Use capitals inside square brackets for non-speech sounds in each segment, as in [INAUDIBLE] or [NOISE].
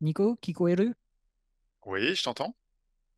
Nico, Kiko Eru Oui, je t'entends.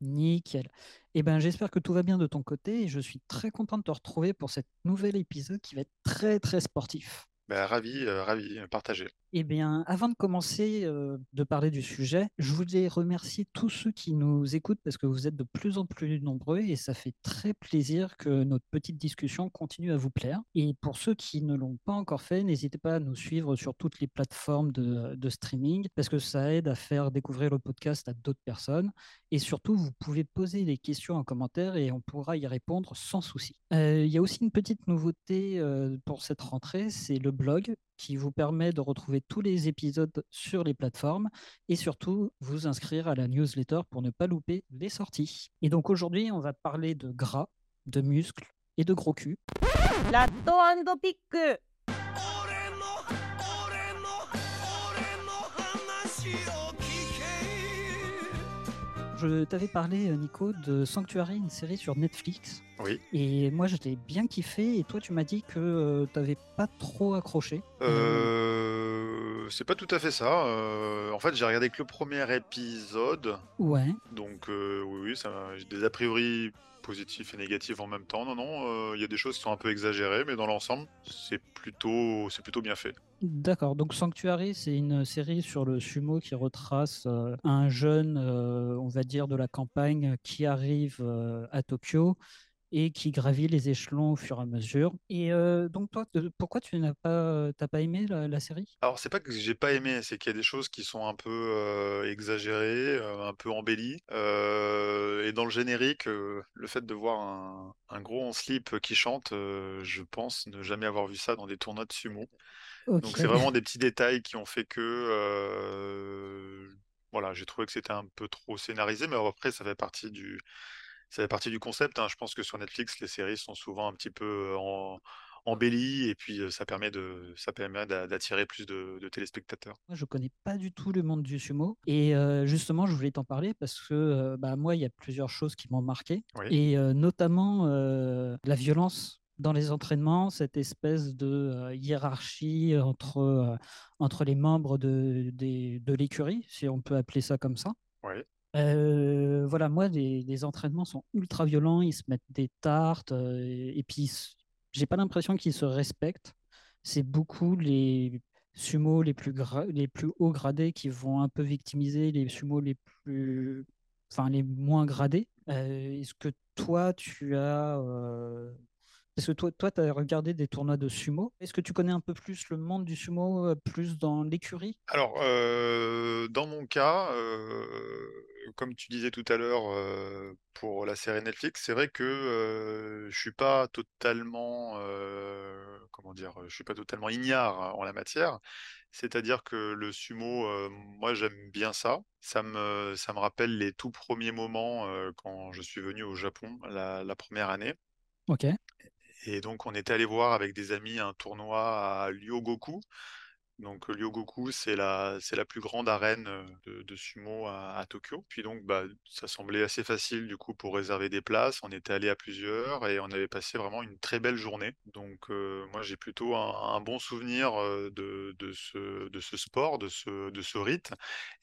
Nickel. Eh ben, j'espère que tout va bien de ton côté et je suis très content de te retrouver pour cet nouvel épisode qui va être très très sportif. Bah, ravi, ravi, partagé. Eh bien, avant de commencer de parler du sujet, je voulais remercier tous ceux qui nous écoutent parce que vous êtes de plus en plus nombreux et ça fait très plaisir que notre petite discussion continue à vous plaire. Et pour ceux qui ne l'ont pas encore fait, n'hésitez pas à nous suivre sur toutes les plateformes de, streaming parce que ça aide à faire découvrir le podcast à d'autres personnes. Et surtout, vous pouvez poser des questions en commentaire et on pourra y répondre sans souci. Il y a aussi une petite nouveauté pour cette rentrée, c'est le blog qui vous permet de retrouver tous les épisodes sur les plateformes et surtout vous inscrire à la newsletter pour ne pas louper les sorties. Et donc aujourd'hui, on va parler de gras, de muscles et de gros cul. ラ Je t'avais parlé, euh, Nico, de Sanctuary, une série sur Netflix. Oui. Et moi, je l'ai bien kiffé. Et toi, tu m'as dit que tu t'avais pas trop accroché. Euh, c'est pas tout à fait ça. euh, en fait, j'ai regardé que le premier épisode, Ouais. donc euh, oui, oui, ça, j'ai des a priori positifs et négatifs en même temps. Non, non, euh, il y a des choses qui sont un peu exagérées, mais dans l'ensemble, c'est plutôt, plutôt bien fait. D'accord, donc Sanctuary, c'est une série sur le sumo qui retrace euh, un jeune, euh, on va dire, de la campagne qui arrive à Tokyo et qui gravit les échelons au fur et à mesure. Et euh, donc toi, de- pourquoi tu n'as pas, t'as pas aimé la, la série? Alors, c'est pas que j'ai pas aimé, c'est qu'il y a des choses qui sont un peu euh, exagérées, euh, un peu embellies. Euh, et dans le générique, euh, le fait de voir un, un gros en slip qui chante, euh, je pense ne jamais avoir vu ça dans des tournois de sumo. Donc, c'est vraiment [LAUGHS] des petits détails qui ont fait que, euh, voilà, j'ai trouvé que c'était un peu trop scénarisé, mais après, ça fait partie du, ça fait partie du concept. hein. Je pense que sur Netflix, les séries sont souvent un petit peu en embellies et puis ça permet de, ça permet d'a- d'attirer plus de, de téléspectateurs. Moi, je connais pas du tout le monde du sumo. Et euh, justement, je voulais t'en parler parce que euh, bah, moi, il y a plusieurs choses qui m'ont marqué. Oui. Et euh, notamment la violence dans les entraînements, cette espèce de hiérarchie entre, entre les membres de, de l'écurie, si on peut appeler ça comme ça. Voilà, moi, les, entraînements sont ultra violents, ils se mettent des tartes, et, puis j'ai pas l'impression qu'ils se respectent. C'est beaucoup les sumos les plus, les plus hauts gradés qui vont un peu victimiser les sumos les plus, enfin, les moins gradés. Est-ce que toi, tu as, parce que toi, toi, tu as regardé des tournois de sumo? Est-ce que tu connais un peu plus le monde du sumo, euh, plus dans l'écurie? Alors, euh, dans mon cas, euh, comme tu disais tout à l'heure euh, pour la série Netflix, c'est vrai que je suis pas totalement, comment dire, je suis pas totalement ignare en la matière. C'est-à-dire que le sumo, euh, moi j'aime bien ça. Ça me, ça me rappelle les tout premiers moments euh, quand je suis venu au Japon la, la première année. Ok. Et donc on était allé voir avec des amis un tournoi à Ryogoku. Donc, euh, Ryogoku, c'est la, c'est la plus grande arène euh, de, sumo à, Tokyo. Puis donc, bah, ça semblait assez facile du coup pour réserver des places. On était allé à plusieurs et on avait passé vraiment une très belle journée. Donc, euh, moi, j'ai plutôt un, bon souvenir de, de ce, de ce sport, de ce, de ce rite.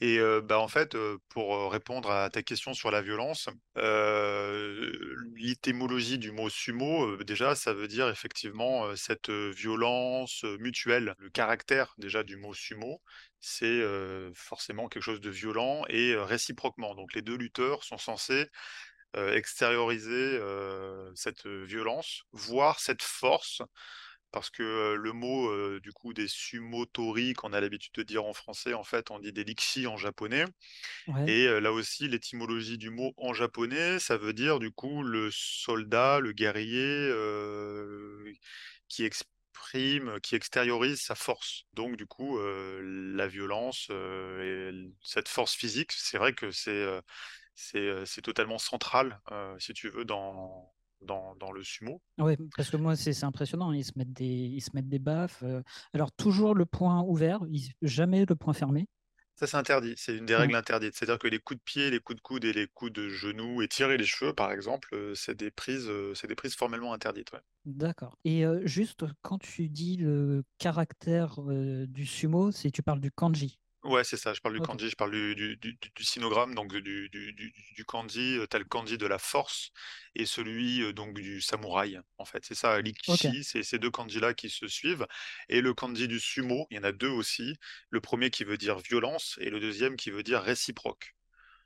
Et bah, en fait, pour répondre à ta question sur la violence, l'étymologie du mot sumo, déjà, ça veut dire effectivement cette violence mutuelle. Le caractère déjà du mot sumo, c'est euh, forcément quelque chose de violent et euh, réciproquement. Donc les deux lutteurs sont censés extérioriser cette violence, voire cette force parce que le mot du coup des sumotori qu'on a l'habitude de dire en français, en fait, on dit des lichi en japonais. Ouais. Et là aussi, l'étymologie du mot en japonais, ça veut dire du coup le soldat, le guerrier qui exprime, qui extériorise sa force. Donc du coup, euh, la violence euh, et cette force physique, c'est vrai que c'est euh, totalement central, si tu veux, dans le sumo. Ouais, parce que moi, c'est impressionnant. Ils se mettent des, ils se des baffes. alors, toujours le point ouvert, jamais le point fermé. Ça, c'est interdit. C'est une des Ouais. règles interdites. C'est-à-dire que les coups de pied, les coups de coude et les coups de genoux et tirer les cheveux, par exemple, c'est des prises, c'est des prises formellement interdites. ouais. D'accord. Et euh, juste quand tu dis le caractère euh, du sumo, c'est tu parles du kanji? Ouais, c'est ça, je parle du Ok. kanji, je parle du, du, du, sinogramme, donc du, du, kanji, euh, t'as le kanji de la force et celui euh, donc du samouraï, en fait. C'est ça, l'ikishi, c'est ces deux kanji-là qui se suivent. Et le kanji du sumo, il y en a deux aussi. Le premier qui veut dire violence et le deuxième qui veut dire réciproque,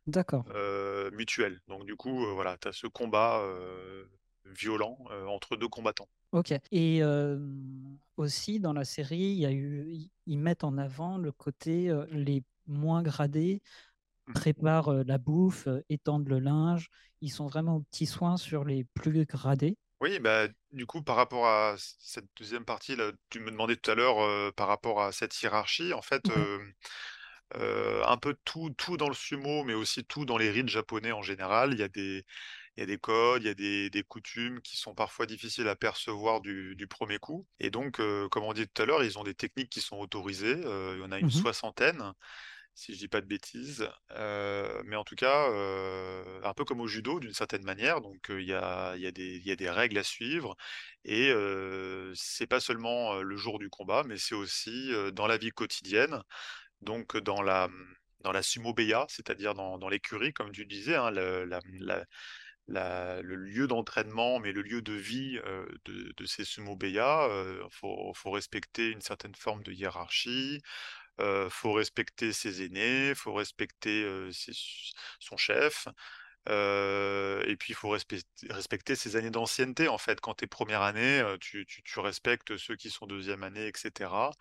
d'accord. euh, mutuel. Donc du coup, euh, voilà, t'as ce combat euh, violent entre deux combattants. Ok. Et euh, aussi dans la série, il y a eu, ils- mettent en avant le côté euh, les moins gradés Mhm. préparent euh, la bouffe, étendent le linge. Ils sont vraiment aux petits soins sur les plus gradés. Oui, bah, du coup, par rapport à cette deuxième partie, là, tu me demandais tout à l'heure par rapport à cette hiérarchie, en fait, euh, un peu tout, tout dans le sumo, mais aussi tout dans les rites japonais en général. Il y a des, il y a des codes, il y a des, des coutumes qui sont parfois difficiles à percevoir du, du premier coup. Et donc, euh, comme on dit tout à l'heure, ils ont des techniques qui sont autorisées. Euh, il y en a une Mhm. soixantaine si je dis pas de bêtises. Euh, mais en tout cas, euh, un peu comme au judo d'une certaine manière. Donc euh, il y a, il y a des, il y a des règles à suivre et c'est pas seulement le jour du combat, mais c'est aussi dans la vie quotidienne. Donc dans la dans la sumo beya, c'est-à-dire dans, dans l'écurie, comme tu disais, hein, la- la- le lieu d'entraînement, mais le lieu de vie euh, de, de ces sumo beya, euh, faut, faut respecter une certaine forme de hiérarchie, euh, faut respecter ses aînés, faut respecter ses- son chef, et puis il faut respecter, respecter ses années d'ancienneté. En fait, quand tu es première année, tu, tu- tu respectes ceux qui sont deuxième année, etc.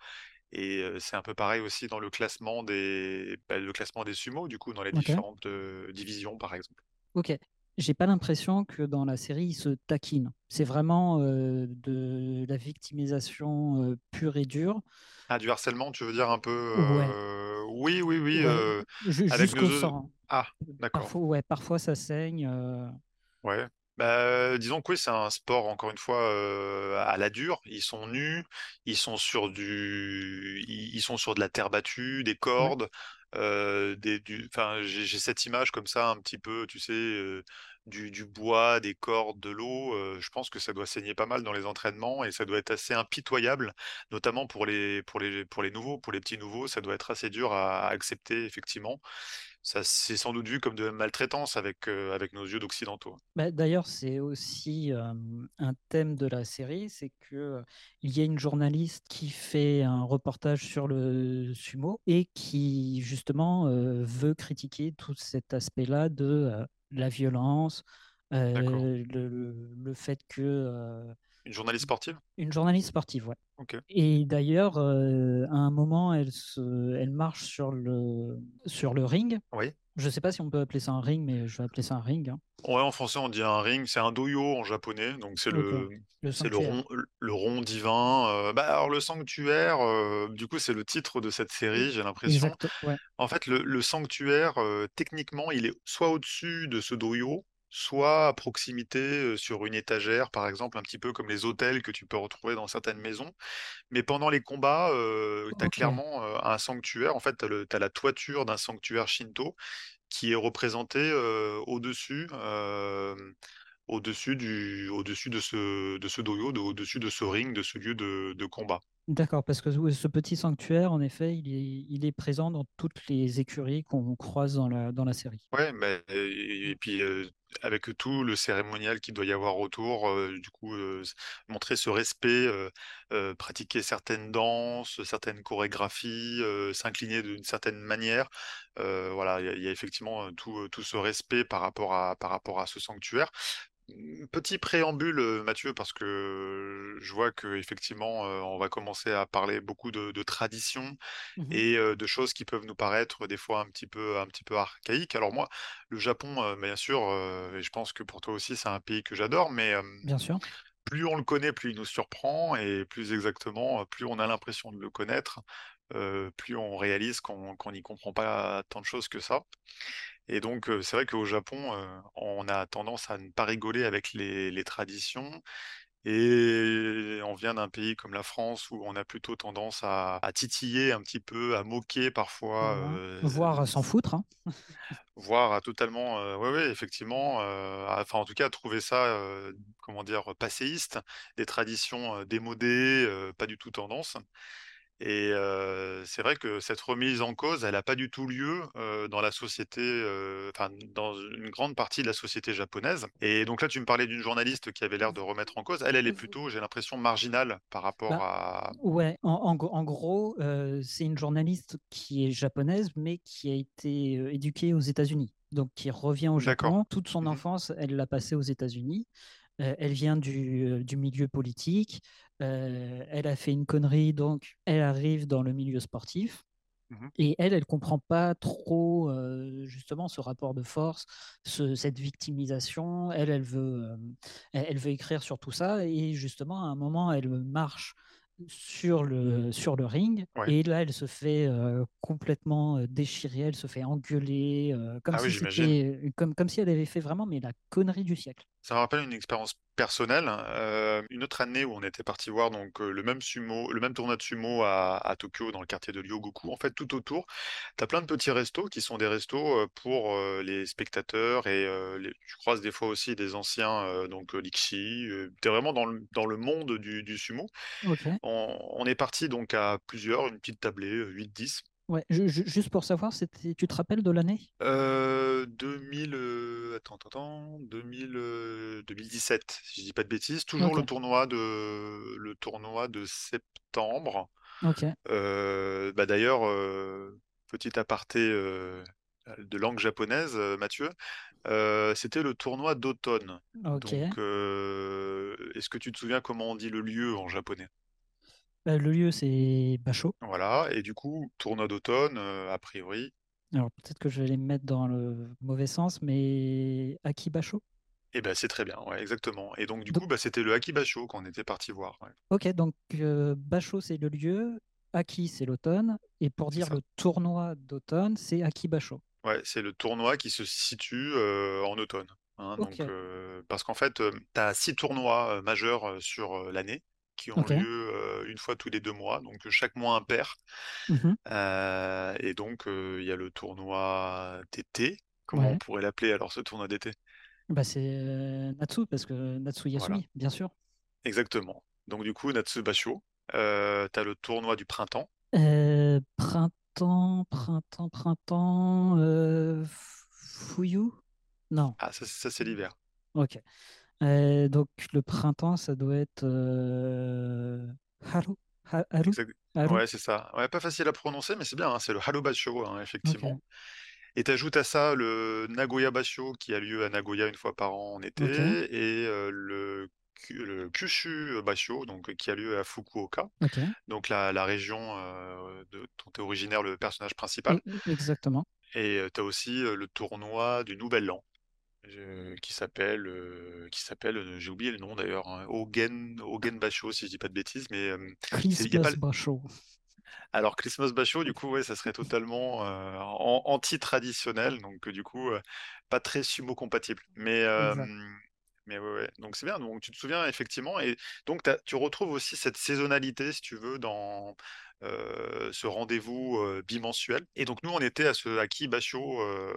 Et c'est un peu pareil aussi dans le classement des, bah, le classement des sumo, du coup, dans les différentes divisions, par exemple. Ok. J'ai pas l'impression que dans la série, ils se taquinent. C'est vraiment euh, de la victimisation euh, pure et dure. Ah, du harcèlement, tu veux dire un peu Ouais. euh, Oui, oui, oui. Ouais, jusqu'au nos... sang. Ah, d'accord. Parfois, ouais, parfois ça saigne. Ouais. Bah, disons que oui, c'est un sport, encore une fois, euh, à la dure. Ils sont nus, ils sont sur du, ils sont sur de la terre battue, des cordes, euh, des, du, enfin, j'ai cette image comme ça, un petit peu, tu sais, euh, du, du bois, des cordes, de l'eau. euh, je pense que ça doit saigner pas mal dans les entraînements et ça doit être assez impitoyable, notamment pour les, pour les, pour les nouveaux, pour les petits nouveaux, ça doit être assez dur à accepter, effectivement. Ça, c'est sans doute vu comme de la maltraitance avec, euh, avec nos yeux d'occidentaux. Bah, D'ailleurs, c'est aussi euh, un thème de la série, c'est que euh, il y a une journaliste qui fait un reportage sur le sumo et qui justement veut critiquer tout cet aspect-là de la violence, le, le- fait que Une journaliste sportive? une journaliste sportive, ouais. Ok. Et d'ailleurs, euh, à un moment, elle se, elle marche sur le sur le ring. Oui. Je ne sais pas si on peut appeler ça un ring, mais je vais appeler ça un ring. hein. Ouais, en français, on dit un ring, c'est un doyo en japonais, donc c'est le, Le le rond, le rond divin. euh, bah, alors, le sanctuaire, euh, du coup, c'est le titre de cette série, j'ai l'impression. Ouais. En fait, le, le sanctuaire, techniquement, il est soit au-dessus de ce doyo, soit à proximité euh, sur une étagère, par exemple, un petit peu comme les hôtels que tu peux retrouver dans certaines maisons. Mais pendant les combats, euh, tu as clairement euh, un sanctuaire. En fait, tu as, la toiture d'un sanctuaire shinto qui est représenté au-dessus, au-dessus du, au-dessus de ce, de ce doyo, de- au-dessus de ce ring, de ce lieu de, de combat. D'accord, parce que ce petit sanctuaire, en effet, il est, présent dans toutes les écuries qu'on croise dans la, série. Ouais, mais et, puis avec tout le cérémonial qu'il doit y avoir autour, du coup, montrer ce respect, pratiquer certaines danses, certaines chorégraphies, s'incliner d'une certaine manière. Voilà, il y, y a effectivement tout, tout ce respect par rapport à, par rapport à ce sanctuaire. Mm, Petit préambule, euh, Mathieu, parce que je vois que effectivement, euh, on va commencer à parler beaucoup de, de traditions Mhm. et de choses qui peuvent nous paraître des fois un petit peu, un petit peu archaïques. Alors moi, le Japon, euh, bien sûr, et je pense que pour toi aussi, c'est un pays que j'adore, mais Bien sûr. plus on le connaît, plus il nous surprend, et plus exactement, plus on a l'impression de le connaître, euh, plus on réalise qu'on qu'on n'y comprend pas tant de choses que ça. Et donc, euh, c'est vrai qu'au Japon, euh, on a tendance à ne pas rigoler avec les, les traditions. Et on vient d'un pays comme la France où on a plutôt tendance à, à titiller un petit peu, à moquer parfois, euh, Voire à s'en foutre. hein. [LAUGHS] voire à totalement, euh, ouais, effectivement, euh, enfin en tout cas à trouver ça, euh, comment dire, passéiste, des traditions euh, démodées, euh, pas du tout tendance. Et c'est vrai que cette remise en cause, elle a pas du tout lieu, dans la société, enfin, dans une grande partie de la société japonaise. Et donc là, tu me parlais d'une journaliste qui avait l'air de remettre en cause. Elle, elle est plutôt, j'ai l'impression, marginale par rapport Bah, à Ouais, en, en gros- en gros, c'est une journaliste qui est japonaise, mais qui a été éduquée aux États-Unis. Donc, qui revient au. Japon. Toute son Mmh enfance, elle l'a passée aux États-Unis. Euh, elle vient du, euh, du milieu politique. Euh, elle a fait une connerie, donc elle arrive dans le milieu sportif. Mmh Et elle, elle comprend pas trop euh, justement ce rapport de force, ce- cette victimisation. Elle, elle veut, euh, elle, veut écrire sur tout ça. Et justement, à un moment, elle marche sur le, sur le ring. Ouais. Et là, elle se fait euh, complètement déchirer, elle se fait engueuler, comme, Ah si comme, comme si elle avait fait vraiment mais la connerie du siècle. Ça me rappelle une expérience personnelle. Heu, une autre année où on était parti voir donc, heu, le même sumo le même tournoi de sumo à à Tokyo, dans le quartier de Ryogoku. En fait, tout autour, tu as plein de petits restos qui sont des restos, heu, pour, les spectateurs et les tu croises des fois aussi des anciens, donc, heu, tu es vraiment dans le dans le monde du du sumo. On on est parti donc à plusieurs, une petite tablée, heu, 8-10. Ouais, ju- ju- juste pour savoir, c'était, tu te rappelles de l'année? Heu, 2000, heu, attends, attends, attends, 2000, heu, 2017, si je dis pas de bêtises. Toujours le tournoi de le tournoi de septembre. Ok. Heu, bah, d'ailleurs, heu, petit aparté, heu, de langue japonaise, Mathieu, c'était le tournoi d'automne. Donc, est-ce que tu te souviens comment on dit le lieu en japonais? Euh, le lieu, c'est Basho. Voilà et du coup, tournoi d'automne, heu, a priori Alors peut-être que je vais les mettre dans le mauvais sens, mais Akibasho. et ben c'est très bien, ouais, exactement et donc du Donc, coup, bah, c'était le Akibasho qu'on était parti voir, ouais. ok, donc euh, Basho c'est le lieu, Aki c'est l'automne, et pour dire le tournoi d'automne, c'est Akibasho. Ouais, c'est le tournoi qui se situe, heu, en automne, hein, donc parce qu'en fait, hem, tu as 6 tournois, majeurs, sur, l'année qui ont lieu, 1 fois tous les 2 mois, donc chaque mois impair, heu et donc il y a le tournoi d'été. Comment on pourrait l'appeler alors ce tournoi d'été? bah c'est Natsu, parce que Natsu Voilà, Yasumi, bien sûr. exactement. Donc du coup, Natsubasho, heu, tu as le tournoi du printemps. Printemps, printemps, printemps, Fuyu? Non, Ah ça ça c'est l'hiver. ok. Euh, donc le printemps, ça doit être euh, Haru, Ha- Haru, Haru. ouais, c'est ça. Ouais, pas facile à prononcer, mais c'est bien, hein, c'est le Harubasho, hein, Ok, effectivement. Et tu ajoutes à ça le Nagoya Basho qui a lieu à Nagoya une fois par an en été et heu, le le Kyushu Basho donc qui a lieu à Fukuoka, ok. donc la la région, heu, de dont est originaire le personnage principal E- Exactement. et heu, tu as aussi, le tournoi du Nouvel An, qui s'appelle, heu, qui s'appelle, heu, j'ai oublié le nom d'ailleurs, hein, Ogen Ogen Basho si je dis pas de bêtises mais Christmas Basho. Alors Christmas Basho, du coup, ouais, ça serait totalement, an anti-traditionnel, donc du coup, pas très sumo compatible. Mais mais ouais, ouais, donc c'est bien, donc tu te souviens effectivement et donc tu retrouves aussi cette saisonnalité, si tu veux, dans, heu, ce rendez-vous, heu, bimensuel et donc nous, on était à ce Aki Basho, heu,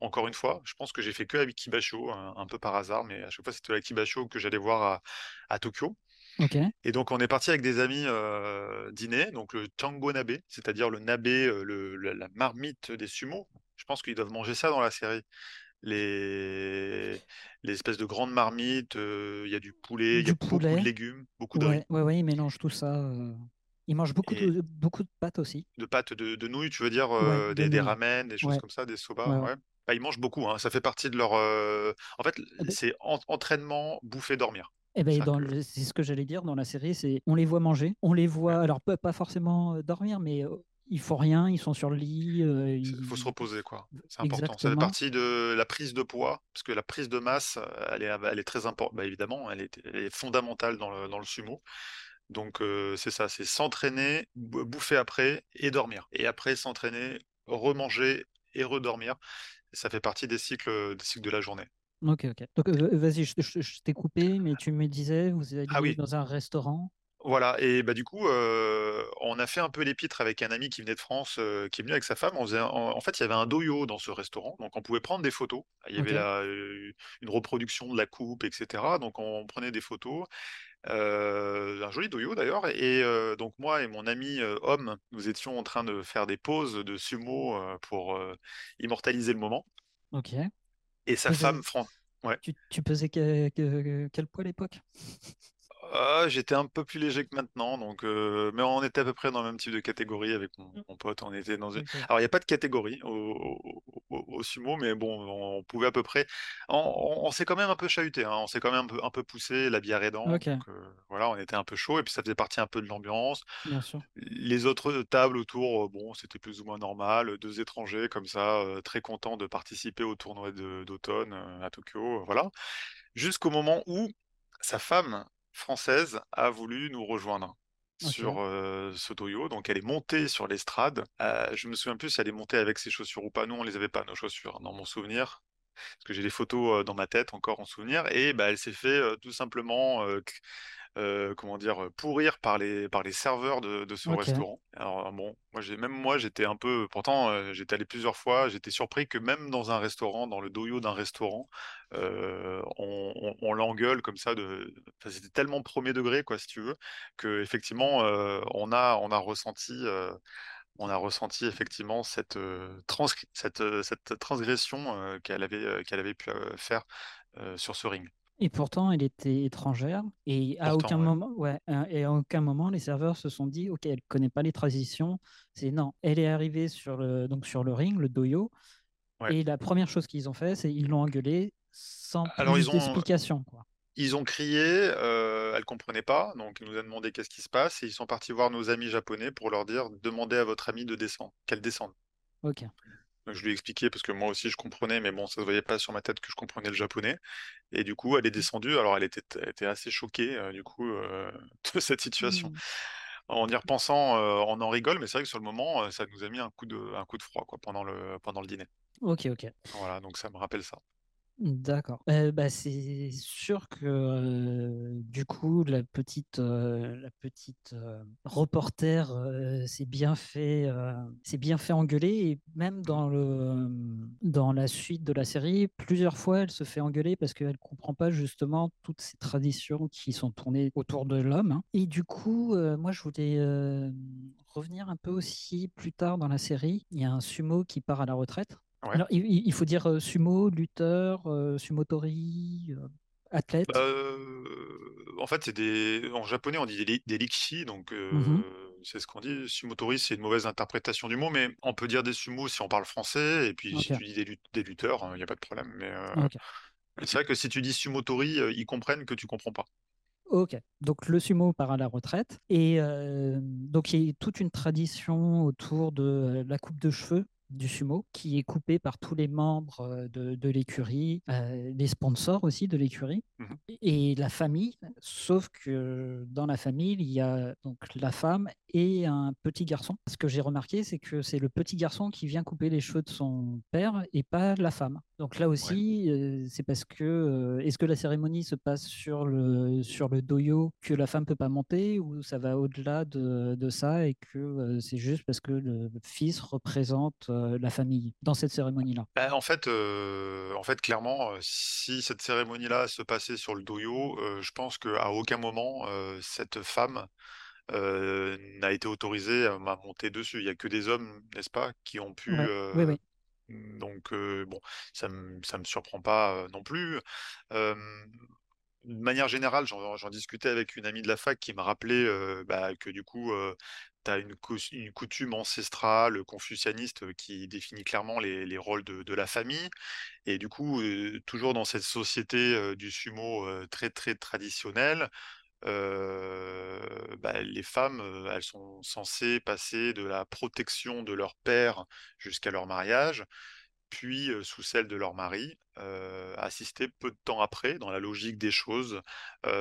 encore une fois, je pense que j'ai fait que Aki Basho, un un peu par hasard, mais à chaque fois, c'était Aki Basho que j'allais voir à à Tokyo. Ok. Et donc on est parti avec des amis, dîner, donc le Tango Nabe, c'est-à-dire le nabe, le la marmite des sumos. Je pense qu'ils doivent manger ça dans la série. Les les espèces de grandes marmites, heu, il y a du poulet, il y a Du beaucoup de poulet. légumes, beaucoup de riz Ouais, ouais, ouais, ils mélangent tout ça. euh. Ils mangent beaucoup de, beaucoup de pâtes aussi. de pâtes de de nouilles, tu veux dire, Ouais, de des des ramen, des choses comme ça, des soba, ouais. Bah, ils mangent beaucoup, hein, ça fait partie de leur, heu en fait, Eh ben, c'est en entraînement, bouffer, dormir. eh ben, c'est ce que j'allais dire dans la série, c'est on les voit manger, on les voit, alors pas, pas forcément euh, dormir, mais euh, ils font rien, ils sont sur le lit, euh, Il faut se reposer, quoi. C'est important. Ça fait partie de la prise de poids, parce que la prise de masse, elle est elle est très importante. bah, évidemment, elle est elle est fondamentale dans le dans le sumo. Donc heu, c'est ça, c'est s'entraîner, bouffer après et dormir et après s'entraîner, remanger et redormir. Ça fait partie des cycles, des cycles de la journée. Ok, ok. Donc euh, vas-y, je, je- je t'ai coupé, mais tu me disais, vous Ah alliez oui, dans un restaurant? Voilà et bah, du coup, on a fait un peu l'épître avec un ami qui venait de France, qui est venu avec sa femme. On faisait en en fait, il y avait un doyo dans ce restaurant, donc on pouvait prendre des photos. Il y avait OK. la, heu, une reproduction de la coupe et cetera, donc on prenait des photos. Un joli doyo d'ailleurs et donc moi et mon ami, homme, nous étions en train de faire des poses de sumo, pour, immortaliser le moment OK. et sa Pesais femme fran ouais. tu tu pesais que que quel poids à l'époque? Ah, j'étais un peu plus léger que maintenant, donc mais on était à peu près dans le même type de catégorie avec mon Mmh. mon pote. On était dans une alors il y a pas de catégorie au au au au sumo, mais bon, on pouvait à peu près on on on s'est quand même un peu chahuté, hein, on s'est quand même un peu un peu poussé, la bière aidant, donc voilà, on était un peu chaud et puis ça faisait partie un peu de l'ambiance. Les autres tables autour, bon, c'était plus ou moins normal, 2 étrangers comme ça, très contents de participer au tournoi d'automne, à Tokyo, voilà. Jusqu'au moment où sa femme française a voulu nous rejoindre sur, ce doyo. Donc elle est montée sur l'estrade. Je me souviens plus si elle est montée avec ses chaussures ou pas. Nous, on les avait pas nos chaussures, dans mon souvenir, parce que j'ai des photos, dans ma tête encore en souvenir et bah, elle s'est fait, tout simplement, heu, comment dire? Pourrir par les par les serveurs de de ce restaurant. Alors bon, moi j'ai même moi j'étais un peu pourtant, heu, j'étais allé plusieurs fois, j'étais surpris que même dans un restaurant, dans le doyo d'un restaurant, heu, on on on l'engueule comme ça de enfin c'était tellement premier degré quoi si tu veux, qu'effectivement, heu, on a on a ressenti, on a ressenti effectivement cette, transcri cette, cette transgression, qu'elle avait, qu'elle avait pu, faire, sur ce ring. Et pourtant, elle était étrangère et à aucun ouais. moment ouais, heu et à aucun moment les serveurs se sont dit: «OK, elle connaît pas les traditions». C'est non, elle est arrivée sur le donc sur le ring, le doyo Ouais. et la première chose qu'ils ont fait, c'est ils l'ont engueulée sans Alors plus ils ont ils crié, heu, elle comprenait pas, donc elle nous a demandé: «Qu'est-ce qui se passe?» et ils sont partis voir nos amis japonais pour leur dire: «Demandez à votre amie de descendre, qu'elle descende». OK. Donc je lui ai expliqué parce que moi aussi je comprenais, mais bon, ça se voyait pas sur ma tête que je comprenais le japonais et du coup, elle est descendue. Alors elle était elle était assez choquée, heu, du coup, heu, [LAUGHS] de cette situation. Mmh. En y repensant, heu, on en rigole, mais c'est vrai que sur le moment, ça nous a mis un coup de un coup de froid, quoi, pendant le pendant le dîner. OK, OK. Voilà, donc ça me rappelle ça. D'accord. Heu, bah, c'est sûr que, du coup, la petite, la petite, reporter, s'est bien fait, s'est bien fait engueuler et même Mmh. dans le, hem, dans la suite de la série, plusieurs fois, elle se fait engueuler parce qu'elle comprend pas justement toutes ces traditions qui sont tournées autour de l'homme, hein et du coup, moi, je voulais, revenir un peu aussi plus tard dans la série. Il y a un sumo qui part à la retraite Ouais. alors, il faut dire, heu, sumo, lutteur, heu, sumotori, heu, Bah, athlète? heu, en fait, c'est des en japonais, on dit des des lichi, donc Mmh c'est ce qu'on dit. Sumotori, c'est une mauvaise interprétation du mot, mais on peut dire des sumo si on parle français et puis si tu dis des lut des lutteurs, il y a pas de problème, mais c'est vrai que si tu dis sumotori, ils comprennent que tu comprends pas. OK. Donc le sumo part à la retraite et donc il y a toute une tradition autour de, la coupe de cheveux du sumo qui est coupée par tous les membres, heu, de de l'écurie, heu, les sponsors aussi de l'écurie Mmh et la famille. Sauf que dans la famille, il y a donc la femme et un petit garçon. Ce que j'ai remarqué, c'est que c'est le petit garçon qui vient couper les cheveux de son père et pas la femme. Donc là Ouais. aussi, heu, c'est parce que, heu, est-ce que la cérémonie se passe sur le sur le doyo que la femme peut pas monter ou ça va au-delà de de ça et que, c'est juste parce que le fils représente, heu, la famille dans cette cérémonie-là? Bah, en fait, heu, en fait, clairement, heu, si cette cérémonie-là se passait sur le doyo, je pense qu'à aucun moment, cette femme, n'a été autorisée à monter dessus. Il y a que des hommes, n'est-ce pas, qui ont pu, Ouais, oui, heu, oui. donc bon, ça me ça me surprend pas, non plus. De manière générale, j'en discutais avec une amie de la fac qui m'a rappelé, heu, bah, que du coup, tu une coutume ancestrale, confucianiste, qui définit clairement les les rôles de la famille et du coup, toujours dans cette société, du sumo, très, très traditionnelle, bah, les femmes, elles sont censées passer de la protection de leur père jusqu'à leur mariage, puis, sous celle de leur mari, assistées peu de temps après, dans la logique des choses,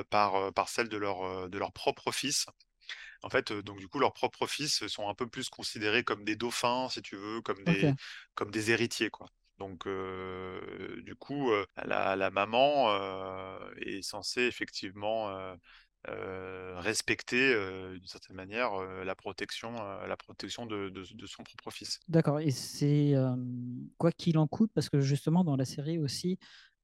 par, par celle de leur, de leur propre fils. En fait, donc du coup, leurs propres fils sont un peu plus considérés comme des dauphins, si tu veux, comme des OK. comme des héritiers, quoi. Donc du coup, la la maman, est censée effectivement, respecter d'une certaine manière la protection, la protection de, de- de son propre fils. D'accord. Et c'est quoi qu'il en coûte, parce que justement dans la série aussi,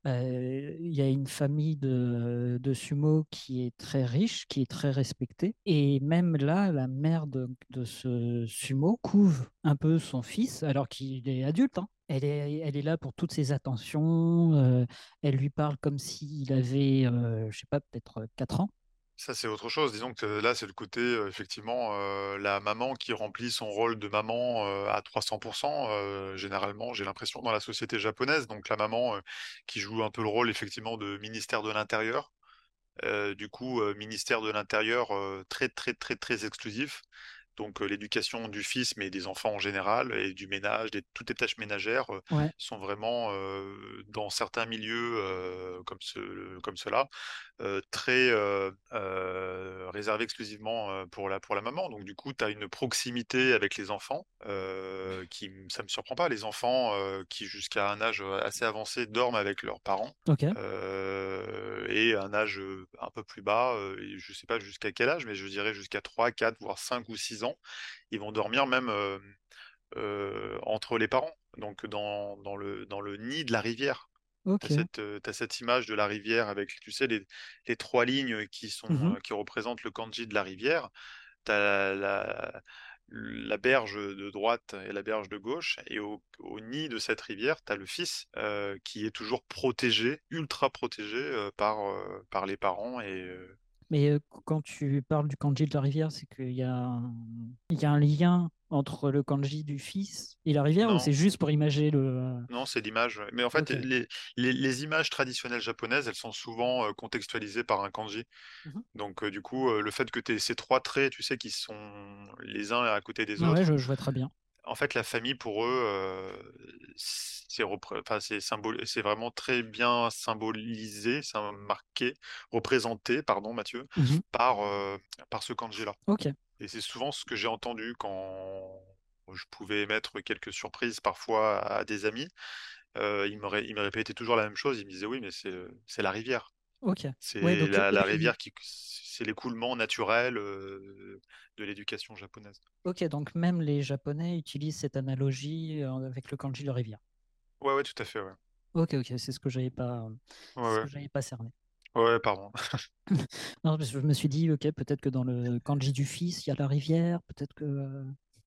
il y a une famille de, sumo qui est très riche, qui est très respectée. Et même là, la mère de, ce sumo couve un peu son fils, alors qu'il est adulte. hein. Elle est, elle est là pour toutes ses attentions. elle lui parle comme s'il avait, euh, je sais pas, peut-être 4 ans. Ça, c'est autre chose. Disons que là, c'est le côté, euh, effectivement, euh, la maman qui remplit son rôle de maman euh, à 300%. euh, généralement, j'ai l'impression dans la société japonaise. Donc, la maman qui joue un peu le rôle, effectivement, de ministère de l'Intérieur. Du coup, ministère de l'Intérieur très, très, très, très exclusif. Donc, l'éducation du fils, mais des enfants en général, et du ménage, des, toutes les tâches ménagères Ouais. sont vraiment, dans certains milieux comme, ce, comme cela, euh, très euh, réservé exclusivement pour la, pour la maman. Donc, du coup, tu as une proximité avec les enfants euh, qui, ça me surprend pas. Les enfants qui, jusqu'à un âge assez avancé, dorment avec leurs parents Ok. euh, et un âge un peu plus bas, je sais pas jusqu'à quel âge, mais je dirais jusqu'à 3, 4, voire 5 ou 6 ans, ils vont dormir même euh, entre les parents, donc dans, dans le, dans le nid de la rivière. Tu as cette, image de la rivière avec, tu sais, les, les trois lignes qui, sont, euh, qui représentent le kanji de la rivière. Tu as la, la, la berge de droite et la berge de gauche, et au, au nid de cette rivière, tu as le fils euh, qui est toujours protégé, ultra protégé euh, par, euh, par les parents. Et, Mais qu- quand tu parles du kanji de la rivière, c'est qu'il y a y a un lien entre le kanji du fils et la rivière ou c'est juste pour imager le... Non, c'est l'image. Mais en fait, les, les, les images traditionnelles japonaises, elles sont souvent euh, contextualisées par un kanji. Mhm. Donc, euh, du coup, euh, le fait que tu aies ces trois traits, tu sais, qui sont les uns à côté des autres, ouais, je, je vois très bien. en fait, la famille, pour eux, euh, c'est enfin, vraiment très bien symbolisé, marqué, représenté, pardon, Mathieu, Mhm. par, euh, par ce kanji-là. Ok. Et c'est souvent ce que j'ai entendu quand je pouvais émettre quelques surprises parfois à des amis. Euh, ils me, ré- me répétaient toujours la même chose. Ils me disaient oui, mais c'est c'est la rivière. Ok. C'est Ouais, la, rivière qui c'est l'écoulement naturel euh, de l'éducation japonaise. Ok, donc même les Japonais utilisent cette analogie euh, avec le kanji de rivière. Ouais, ouais, tout à fait. Ouais, Ok, ok, c'est ce que j'avais pas, ouais, ouais. que j'avais pas cerné. Ouais, pardon. [LAUGHS] Non, je me suis dit, ok, peut-être que dans le kanji du fils, il y a la rivière, peut-être que. euh,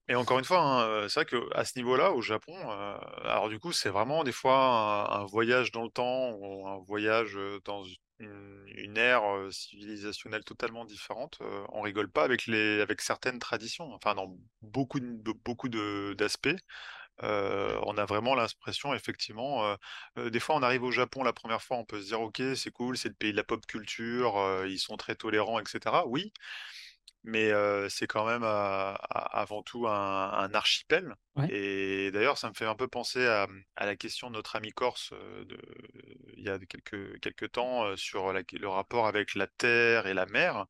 Et encore une fois, hein, euh, c'est vrai qu'à ce niveau-là, au Japon, euh, alors du coup, c'est vraiment des fois un, un voyage dans le temps ou un voyage dans une, une ère civilisationnelle totalement différente. Euh, on rigole pas avec les, avec certaines traditions. Enfin, dans beaucoup, de- de- beaucoup de- d'aspects, euh, on a vraiment l'impression, effectivement, euh, des fois, on arrive au Japon la première fois, on peut se dire, ok, c'est cool, c'est le pays de la pop culture, euh, ils sont très tolérants, etc. Oui. Mais c'est quand même avant tout un, un archipel. Ouais. Et d'ailleurs, ça me fait un peu penser à, à la question de notre ami corse de, il y a quelques, quelques temps sur la- le rapport avec la terre et la mer.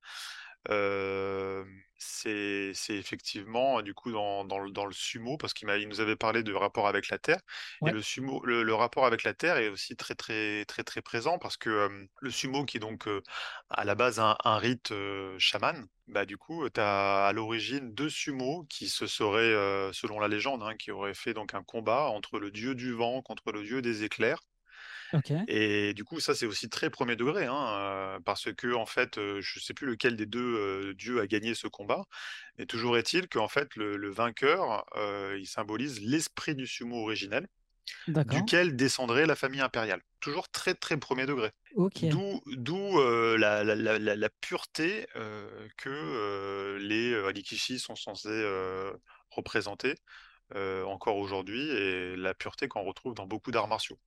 C'est effectivement du coup dans, dans le, dans le sumo parce qu'il il nous avait parlé de rapport avec la terre et le sumo le, le rapport avec la terre est aussi très très très très présent parce que euh, le sumo qui est donc euh, à la base un, un rite euh, chaman bah du coup tu as à l'origine deux sumos qui se seraient selon la légende hein, qui auraient fait donc un combat entre le dieu du vent contre le dieu des éclairs Ok. et du coup, ça, c'est aussi très premier degré, hein, euh, parce que, en fait, euh, je sais plus lequel des deux euh, dieux a gagné ce combat, mais toujours est-il qu'en fait, le, le vainqueur, il symbolise l'esprit du sumo originel, duquel descendrait la famille impériale. Toujours très, très premier degré. D'où, d'où la, la, la, la- la pureté que les Rikishi sont censés représenter encore aujourd'hui, et la pureté qu'on retrouve dans beaucoup d'arts martiaux.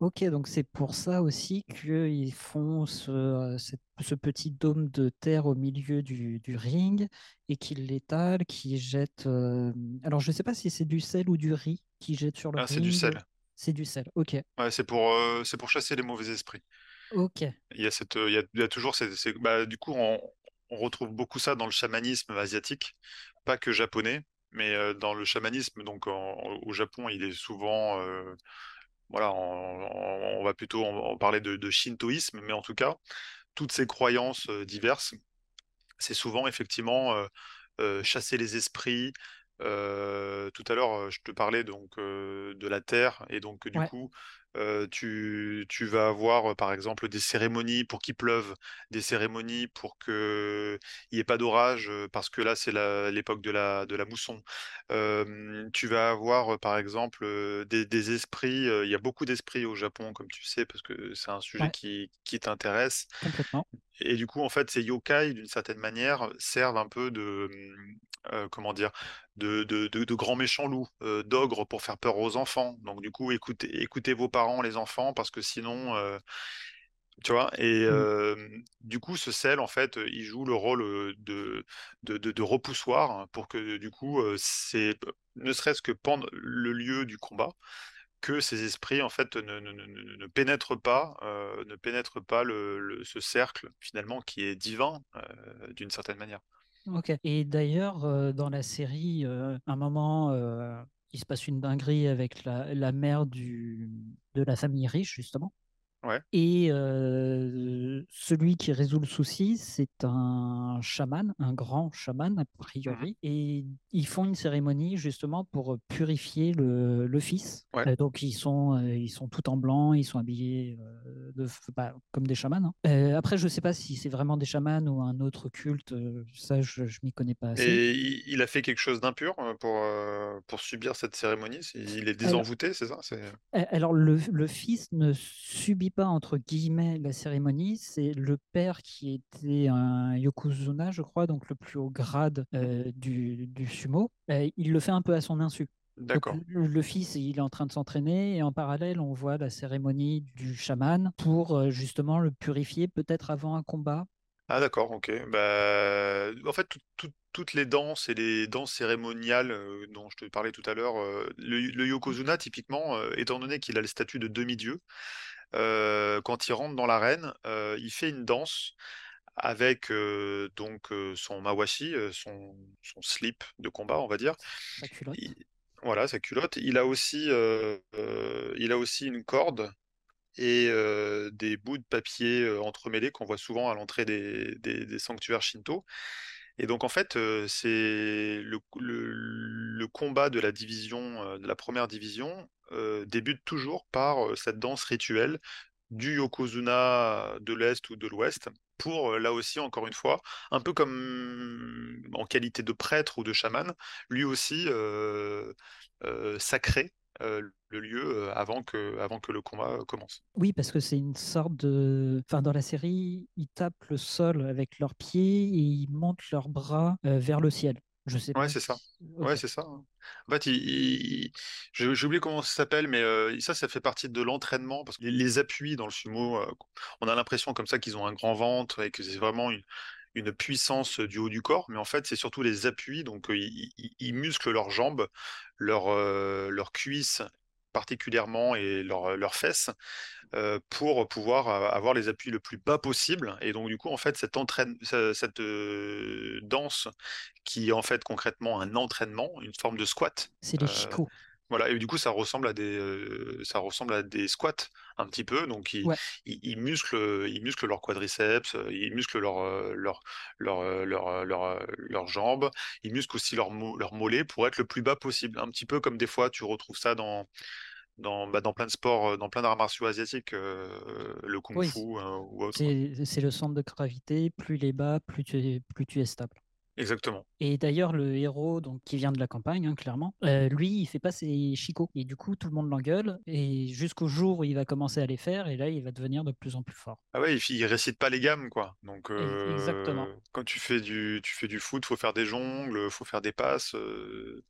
Ok, donc c'est pour ça aussi qu'ils font ce, euh, ce petit dôme de terre au milieu du, du ring et qu'ils l'étalent, qu'ils jettent. euh, Alors, je ne sais pas si c'est du sel ou du riz qu'ils jettent sur le Ah, c'est du ring. sel. C'est du sel. Ok. Ouais, c'est pour, euh, c'est pour chasser les mauvais esprits. Ok. Il y a cette, il y a, il y a toujours ces, ces- bah, du coup, on, on retrouve beaucoup ça dans le chamanisme asiatique, pas que japonais, mais euh, dans le chamanisme, donc en- au Japon, il est souvent, voilà, on, va plutôt en, parler de, de shintoïsme, mais en tout cas, toutes ces croyances diverses c'est souvent effectivement chasser les esprits. Euh, tout à l'heure, je te parlais donc euh, de la terre et donc du Ouais. coup, euh, tu, tu vas avoir par exemple des cérémonies pour qu'il pleuve, des cérémonies pour que il n'y ait pas d'orage parce que là c'est l'époque de la, de la mousson. Euh, tu vas avoir par exemple des, des esprits. euh, Il y a beaucoup d'esprits au Japon, comme tu sais, parce que c'est un sujet Ouais. qui, qui t'intéresse. Et du coup, en fait, ces yokai, d'une certaine manière, servent un peu de, euh, comment dire, de, de, de, de grands méchants loups, d'ogres pour faire peur aux enfants. Donc, du coup, écoutez, écoutez vos parents, les enfants, parce que sinon, euh, tu vois. Et Mm. euh, du coup, ce sel, en fait, il joue le rôle de, de, de, de repoussoir pour que, du coup, c'est ne serait-ce que pendant le lieu du combat que ces esprits en fait ne, ne, ne, ne- ne pénètrent pas, euh, ne pénètrent pas le, le- ce cercle finalement qui est divin euh, d'une certaine manière. Ok. Et d'ailleurs, euh, dans la série, un moment, il se passe une dinguerie avec la, mère de la famille riche, justement. Ouais. Et euh, celui qui résout le souci, c'est un chaman, un grand chaman, a priori. Et ils font une cérémonie justement pour purifier le, le fils. Ouais. Euh, donc ils sont, euh, ils sont tout en blanc, ils sont habillés de, bah, comme des chamans. hein. Après, je ne sais pas si c'est vraiment des chamans ou un autre culte. ça, je ne m'y connais pas assez. Et il, a fait quelque chose d'impur pour, pour subir cette cérémonie? Il est désenvoûté, c'est ça? Alors, le, le fils ne subit pas, entre guillemets, la cérémonie. C'est le père qui était un yokozuna, je crois, donc le plus haut grade euh, du, du sumo. Euh, il le fait un peu à son insu. D'accord. le, le fils, il est en train de s'entraîner et en parallèle, on voit la cérémonie du chaman pour euh, justement le purifier, peut-être avant un combat. Ah d'accord, ok. Bah, en fait, tout- tout- toutes les danses et les danses cérémoniales euh, dont je te parlais tout à l'heure, euh, le, le yokozuna, typiquement, euh, étant donné qu'il a le statut de demi-dieu, quand il rentre dans l'arène, il fait une danse avec euh, donc euh, son mawashi, son, son slip de combat, on va dire. Sa culotte. Il- voilà, sa culotte. Il a aussi, euh, il a aussi une corde et des bouts de papier entremêlés qu'on voit souvent à l'entrée des, des- des sanctuaires shinto. Et donc en fait, c'est le, combat de la division, de la première division, débute toujours par cette danse rituelle du yokozuna de l'Est ou de l'Ouest, pour là aussi, encore une fois, un peu comme en qualité de prêtre ou de chaman, lui aussi euh, le lieu avant que, avant que le combat commence. Oui, parce que c'est une sorte de. Enfin, dans la série, ils tapent le sol avec leurs pieds et ils montent leurs bras vers le ciel. Je sais Ouais, pas. c'est ça. Ouais, c'est ça. hein. En fait, il, j'ai oublié comment ça s'appelle, mais euh, ça, ça fait partie de l'entraînement parce que les, les appuis dans le sumo, euh, on a l'impression comme ça qu'ils ont un grand ventre et que c'est vraiment une, une puissance du haut du corps, mais en fait, c'est surtout les appuis. Donc, ils, ils- ils musclent leurs jambes, leurs euh, leurs cuisses particulièrement et leurs leurs fesses euh, pour pouvoir avoir les appuis le plus bas possible. Et donc, du coup, en fait, cette, entraîne, ce- cette euh, danse qui est en fait concrètement un entraînement, une forme de squat. C'est les Euh, chicots. Voilà, et du coup, ça ressemble à des, euh, ça ressemble à des squats un petit peu. Donc, ils, Ouais. ils, ils musclent, ils musclent leurs quadriceps, ils musclent leurs leur, leur, leur, leur, leur, jambes, ils musclent aussi leurs leurs mollets pour être le plus bas possible. Un petit peu comme des fois, tu retrouves ça dans, dans, bah, dans plein de sports, dans plein d'arts martiaux asiatiques, euh, le kung Oui, fu euh, ou autre. C'est c'est le centre de gravité. Plus il est bas, plus tu es, plus tu es stable. Exactement. Et d'ailleurs, le héros, donc, qui vient de la campagne, hein, clairement, euh, lui, il fait pas ses chicots. Et du coup, tout le monde l'engueule. Et jusqu'au jour où il va commencer à les faire, et là, il va devenir de plus en plus fort. Ah ouais, il, il récite pas les gammes, quoi. Donc, exactement. euh, quand tu fais du, tu fais du foot, faut faire des jongles, faut faire des passes. euh,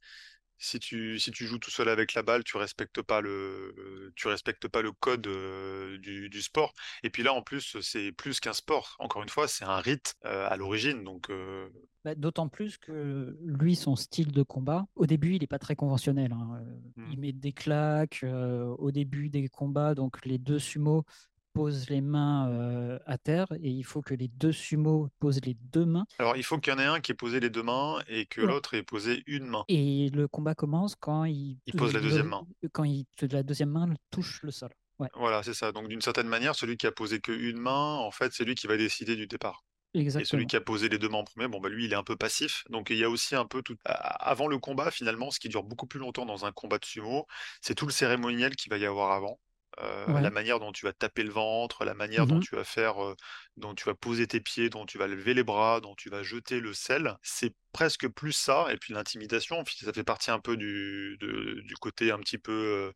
si tu, si tu joues tout seul avec la balle, tu respectes pas le, tu respectes pas le code euh, du, du sport. Et puis là, en plus, c'est plus qu'un sport. Encore une fois, c'est un rite euh, à l'origine. Donc, euh, Bah, D'autant plus que lui, son style de combat, au début, il n'est pas très conventionnel. hein. Euh, Mhm. Il met des claques euh, au début des combats. Donc, les deux sumos posent les mains euh, à terre et il faut que les deux sumos posent les deux mains. alors, il faut qu'il y en ait un qui ait posé les deux mains et que Ouais. l'autre ait posé une main. Et le combat commence quand il, Il pose la le- deuxième main. Quand il, la deuxième main touche le sol. Ouais. Voilà, c'est ça. Donc, d'une certaine manière, celui qui a posé que une main, en fait, c'est lui qui va décider du départ. Et Exactement. celui qui a posé les deux mains en premier, bon bah lui il est un peu passif. Donc il y a aussi un peu tout. Avant le combat, finalement, ce qui dure beaucoup plus longtemps dans un combat de sumo, c'est tout le cérémoniel qu'il va y avoir avant. Euh, Ouais. La manière dont tu vas taper le ventre, la manière dont Mhm. tu vas faire, euh, dont tu vas poser tes pieds, dont tu vas lever les bras, dont tu vas jeter le sel, c'est presque plus ça. Et puis l'intimidation, ça fait partie un peu du, de- du côté un petit peu,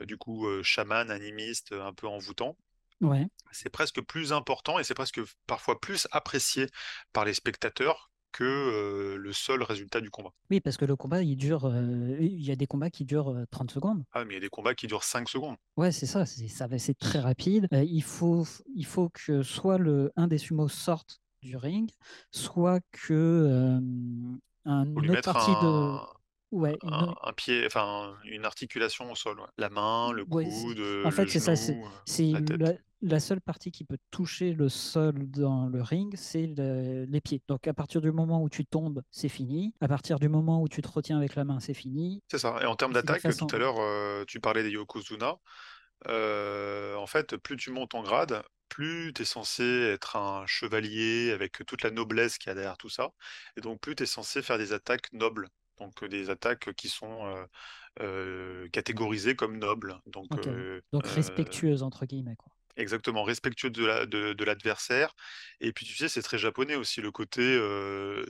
euh, du coup, chaman, animiste, un peu envoûtant Ouais. c'est presque plus important et c'est presque parfois plus apprécié par les spectateurs que euh, le seul résultat du combat. Oui, parce que le combat, il dure. euh, Il y a des combats qui durent euh, 30 secondes. Ah, mais il y a des combats qui durent 5 secondes. Ouais, c'est ça, c'est ça c'est très rapide. Euh, il faut, il faut que soit le, un des sumos sorte du ring, soit que un, une autre partie de. Ouais, une un, pied, enfin une articulation au sol. ouais. La main, le Ouais, c'est- coude, en le fait, c'est ça, genou, euh, c'est la tête. la, la seule partie qui peut toucher le sol dans le ring, c'est le- les pieds. Donc à partir du moment où tu tombes, c'est fini. À partir du moment où tu te retiens avec la main, c'est fini. C'est ça. Et en termes d'attaque, façon- tout à l'heure, euh, tu parlais des Yokozuna. Euh, en fait, plus tu montes en grade, plus tu es censé être un chevalier avec toute la noblesse qu'il y a derrière tout ça. Et donc, plus tu es censé faire des attaques nobles. Donc, euh, des attaques qui sont euh, euh, catégorisées comme nobles. Donc, Ok. euh, Donc euh, respectueuse entre guillemets. Quoi. Exactement, respectueux de la, de, de l'adversaire. Et puis tu sais, c'est très japonais aussi le côté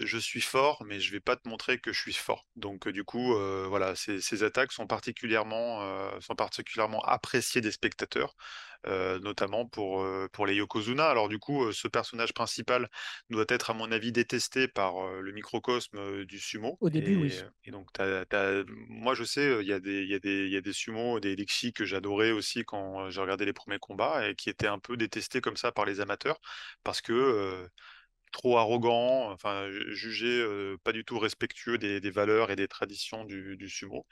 je suis fort, mais je vais pas te montrer que je suis fort. Donc du coup, voilà, ces, attaques sont particulièrement appréciées des spectateurs, euh, notamment pour, euh, pour les Yokozuna. Alors du coup, euh, ce personnage principal doit être, à mon avis, détesté par le microcosme du sumo. Au début, et, oui. Et donc, moi, je sais, il y a des, y a des, y a des sumos, des que j'adorais aussi quand j'ai regardé les premiers combats et qui étaient un peu détestés comme ça par les amateurs parce que trop arrogant, enfin, jugé euh, pas du tout respectueux des, des valeurs et des traditions du, du sumo.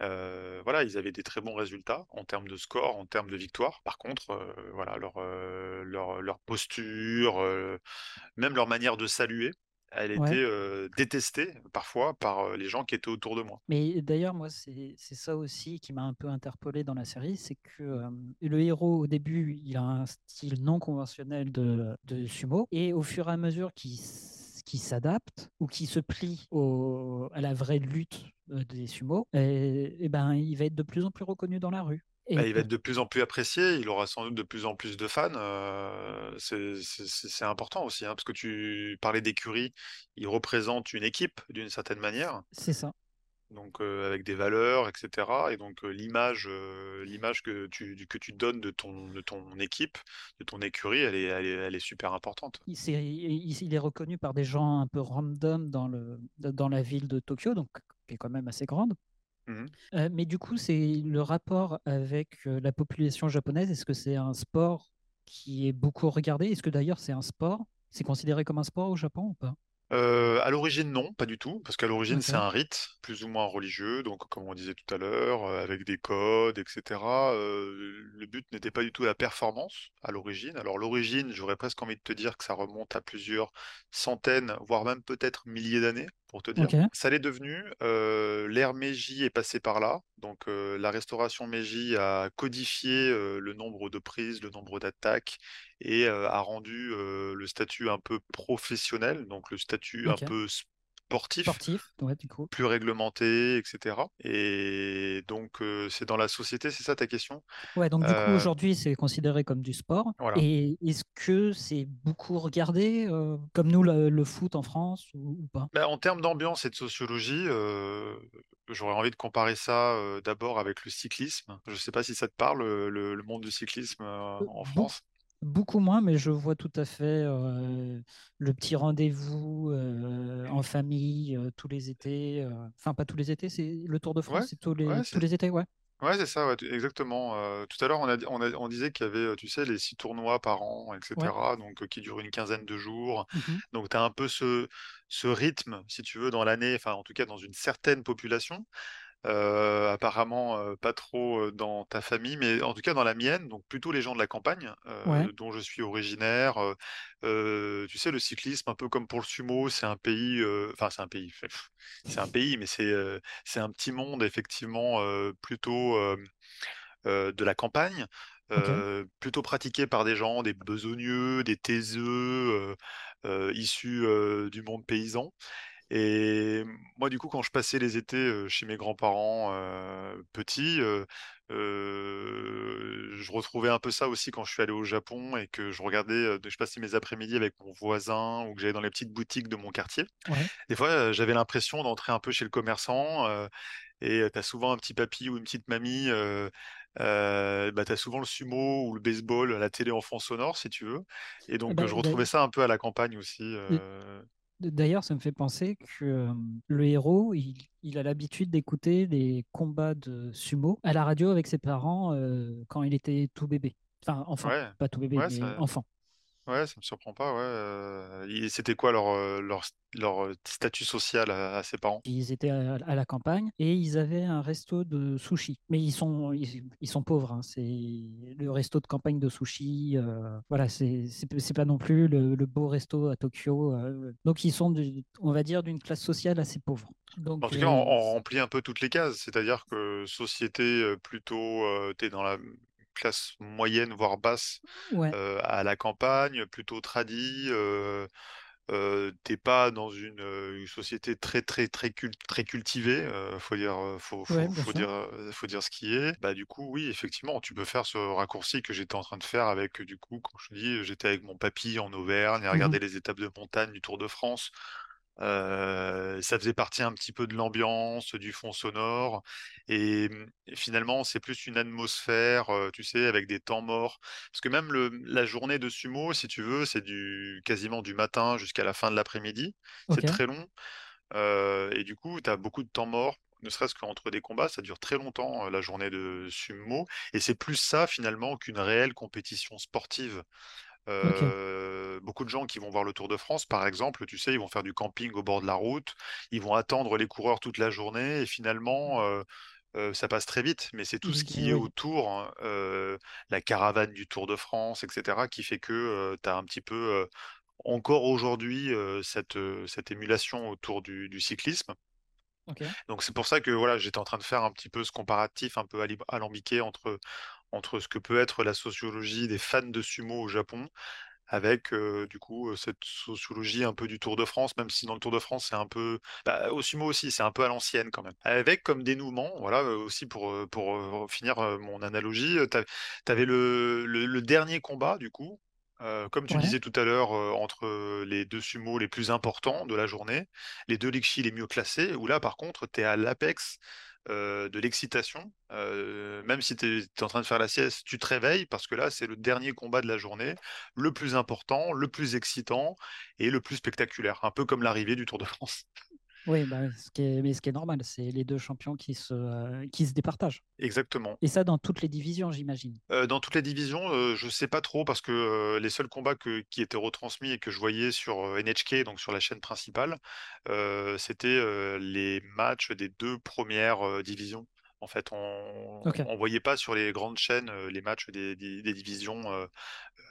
Euh, voilà, ils avaient des très bons résultats en termes de score, en termes de victoire. Par contre, euh, voilà, leur, euh, leur, leur posture, même leur manière de saluer, elle Ouais. était euh, détestée parfois par euh, les gens qui étaient autour de moi. Mais d'ailleurs, moi, c'est c'est ça aussi qui m'a un peu interpellé dans la série, c'est que euh, le héros, au début, il a un style non conventionnel de, de sumo, et au fur et à mesure qu'il s- qu'il s'adapte ou qu'il se plie au- à la vraie lutte euh, des sumos, et, et ben, il va être de plus en plus reconnu dans la rue. Bah, il va être de plus en plus apprécié, il aura sans doute de plus en plus de fans. euh, c'est important aussi, hein, parce que tu parlais d'écurie, il représente une équipe d'une certaine manière, c'est ça. Donc euh, avec des valeurs, etc. Et donc euh, l'image, euh, l'image que tu, que tu donnes de ton, de ton équipe, de ton écurie, elle est, elle est, elle est super importante. Il, est reconnu par des gens un peu random dans, le, dans la ville de Tokyo, donc qui est quand même assez grande. Mhm. Euh, mais du coup, c'est le rapport avec la population japonaise. Est-ce que c'est un sport qui est beaucoup regardé? Est-ce que d'ailleurs c'est un sport C'est considéré comme un sport au Japon ou pas? Euh, à l'origine, non, pas du tout, parce qu'à l'origine, c'est un rite, plus ou moins religieux, donc comme on disait tout à l'heure, euh, avec des codes, etc. Euh, le but n'était pas du tout la performance à l'origine. Alors l'origine, j'aurais presque envie de te dire que ça remonte à plusieurs centaines, voire même peut-être milliers d'années, pour te dire. Ça l'est devenu. euh, L'ère Meiji est passée par là, donc euh, la restauration Meiji a codifié euh, le nombre de prises, le nombre d'attaques, et a rendu le statut un peu professionnel, donc le statut un peu sportif, Sportif, ouais, du coup. plus réglementé, etc. Et donc euh, c'est dans la société, c'est ça ta question? Ouais, donc du coup, Euh, aujourd'hui, c'est considéré comme du sport. Voilà. Et est-ce que c'est beaucoup regardé, euh, comme nous, le, le foot en France, ou, ou pas? Ben, en termes d'ambiance et de sociologie, euh, j'aurais envie de comparer ça d'abord avec le cyclisme. Je ne sais pas si ça te parle, le, monde du cyclisme en France. Beaucoup moins, mais je vois tout à fait euh, le petit rendez-vous euh, en famille euh, tous les étés. Enfin, pas tous les étés, c'est le Tour de France, Ouais, c'est tous les, ouais, tous c'est les étés, ouais. ouais, c'est ça, ouais, exactement. Tout à l'heure, on a, on a- on disait qu'il y avait, tu sais, les six tournois par an, etc., donc qui durent une quinzaine de jours. Mhm. Donc, tu as un peu ce, ce rythme, si tu veux, dans l'année, enfin, en tout cas, dans une certaine population. Euh, apparemment, euh, pas trop dans ta famille, mais en tout cas dans la mienne, donc plutôt les gens de la campagne, euh, Ouais. dont je suis originaire. tu sais, le cyclisme, un peu comme pour le sumo, c'est un pays, enfin, c'est un pays, c'est un pays, mais c'est c'est un petit monde, effectivement, plutôt. de la campagne, plutôt pratiqué par des gens, des besogneux, des taiseux, issus du monde paysan. Et moi, du coup, quand je passais les étés chez mes grands-parents euh, petits, euh, euh, je retrouvais un peu ça aussi quand je suis allé au Japon et que je regardais, je passais mes après-midi avec mon voisin ou que j'allais dans les petites boutiques de mon quartier. Ouais. Des fois, j'avais l'impression d'entrer un peu chez le commerçant et tu as souvent un petit papy ou une petite mamie. Euh, bah, tu as souvent le sumo ou le baseball à la télé en fond sonore, si tu veux. Et donc, bah, je d'a- retrouvais ça un peu à la campagne aussi. euh, D'ailleurs, ça me fait penser que le héros, il, il a l'habitude d'écouter des combats de sumo à la radio avec ses parents euh, quand il était tout bébé. Enfin, enfant, Ouais, pas tout bébé, ouais, mais ça, enfant. Ouais, ça me surprend pas. Ouais. euh, C'était quoi leur, euh, leur, leur statut social à, à ses parents? Ils étaient à, à la campagne et ils avaient un resto de sushi. Mais ils sont, ils, ils sont pauvres. hein. C'est le resto de campagne de sushi. euh, voilà, c'est c'est c'est pas non plus le, le beau resto à Tokyo. euh. donc ils sont, du- on va dire, d'une classe sociale assez pauvre. Donc En tout cas, on, euh, on remplit un peu toutes les cases. C'est-à-dire que société euh, plutôt, euh, t'es dans la classe moyenne, voire basse, ouais, euh, à la campagne, plutôt tradie. euh, t'es pas dans une, une société très très très cul- très cultivée. euh, faut dire, faut, faut, ouais, bien faut sûr. dire, faut dire ce qui est. Bah du coup, oui, effectivement, tu peux faire ce raccourci que j'étais en train de faire avec, du coup, quand je dis, j'étais avec mon papy en Auvergne à Mhm. regarder les étapes de montagne du Tour de France. Euh, ça faisait partie un petit peu de l'ambiance, du fond sonore. Et, mmh, et finalement, c'est plus une atmosphère, euh, tu sais, avec des temps morts. Parce que même le, la journée de sumo, si tu veux, c'est du quasiment du matin jusqu'à la fin de l'après-midi. C'est très long. Euh, et du coup, tu as beaucoup de temps mort. Ne serait-ce qu'entre des combats, ça dure très longtemps, la journée de sumo. Et c'est plus ça, finalement, qu'une réelle compétition sportive. Euh, beaucoup de gens qui vont voir le Tour de France, par exemple, tu sais, ils vont faire du camping au bord de la route, ils vont attendre les coureurs toute la journée et finalement, euh, euh, ça passe très vite. Mais c'est tout ce qui eh est autour, hein, la caravane du Tour de France, etc., qui fait que tu as un petit peu, encore aujourd'hui, cette, cette émulation autour du, du cyclisme. Donc c'est pour ça que voilà, j'étais en train de faire un petit peu ce comparatif un peu alambiqué entre, entre ce que peut être la sociologie des fans de sumo au Japon avec euh, du coup cette sociologie un peu du Tour de France, même si dans le Tour de France c'est un peu, bah, au sumo aussi c'est un peu à l'ancienne quand même. Avec comme dénouement, voilà aussi pour pour finir mon analogie, tu avais le, le, le dernier combat du coup. euh, comme tu Ouais. disais tout à l'heure, euh, entre les deux sumos les plus importants de la journée, les deux Likshi les mieux classés, où là par contre tu es à l'apex euh, de l'excitation. Euh, même si tu es, en train de faire la sieste, tu te réveilles parce que là c'est le dernier combat de la journée le plus important, le plus excitant et le plus spectaculaire, un peu comme l'arrivée du Tour de [LAUGHS] France. Oui, bah, ce qui est, mais ce qui est normal, c'est les deux champions qui se, euh, qui se départagent. Exactement. Et ça dans toutes les divisions, j'imagine. Euh, dans toutes les divisions, euh, je sais pas trop parce que les seuls combats que- qui étaient retransmis et que je voyais sur NHK, donc sur la chaîne principale, c'était les matchs des deux premières divisions. En fait, on on voyait pas sur les grandes chaînes les matchs des, des- des divisions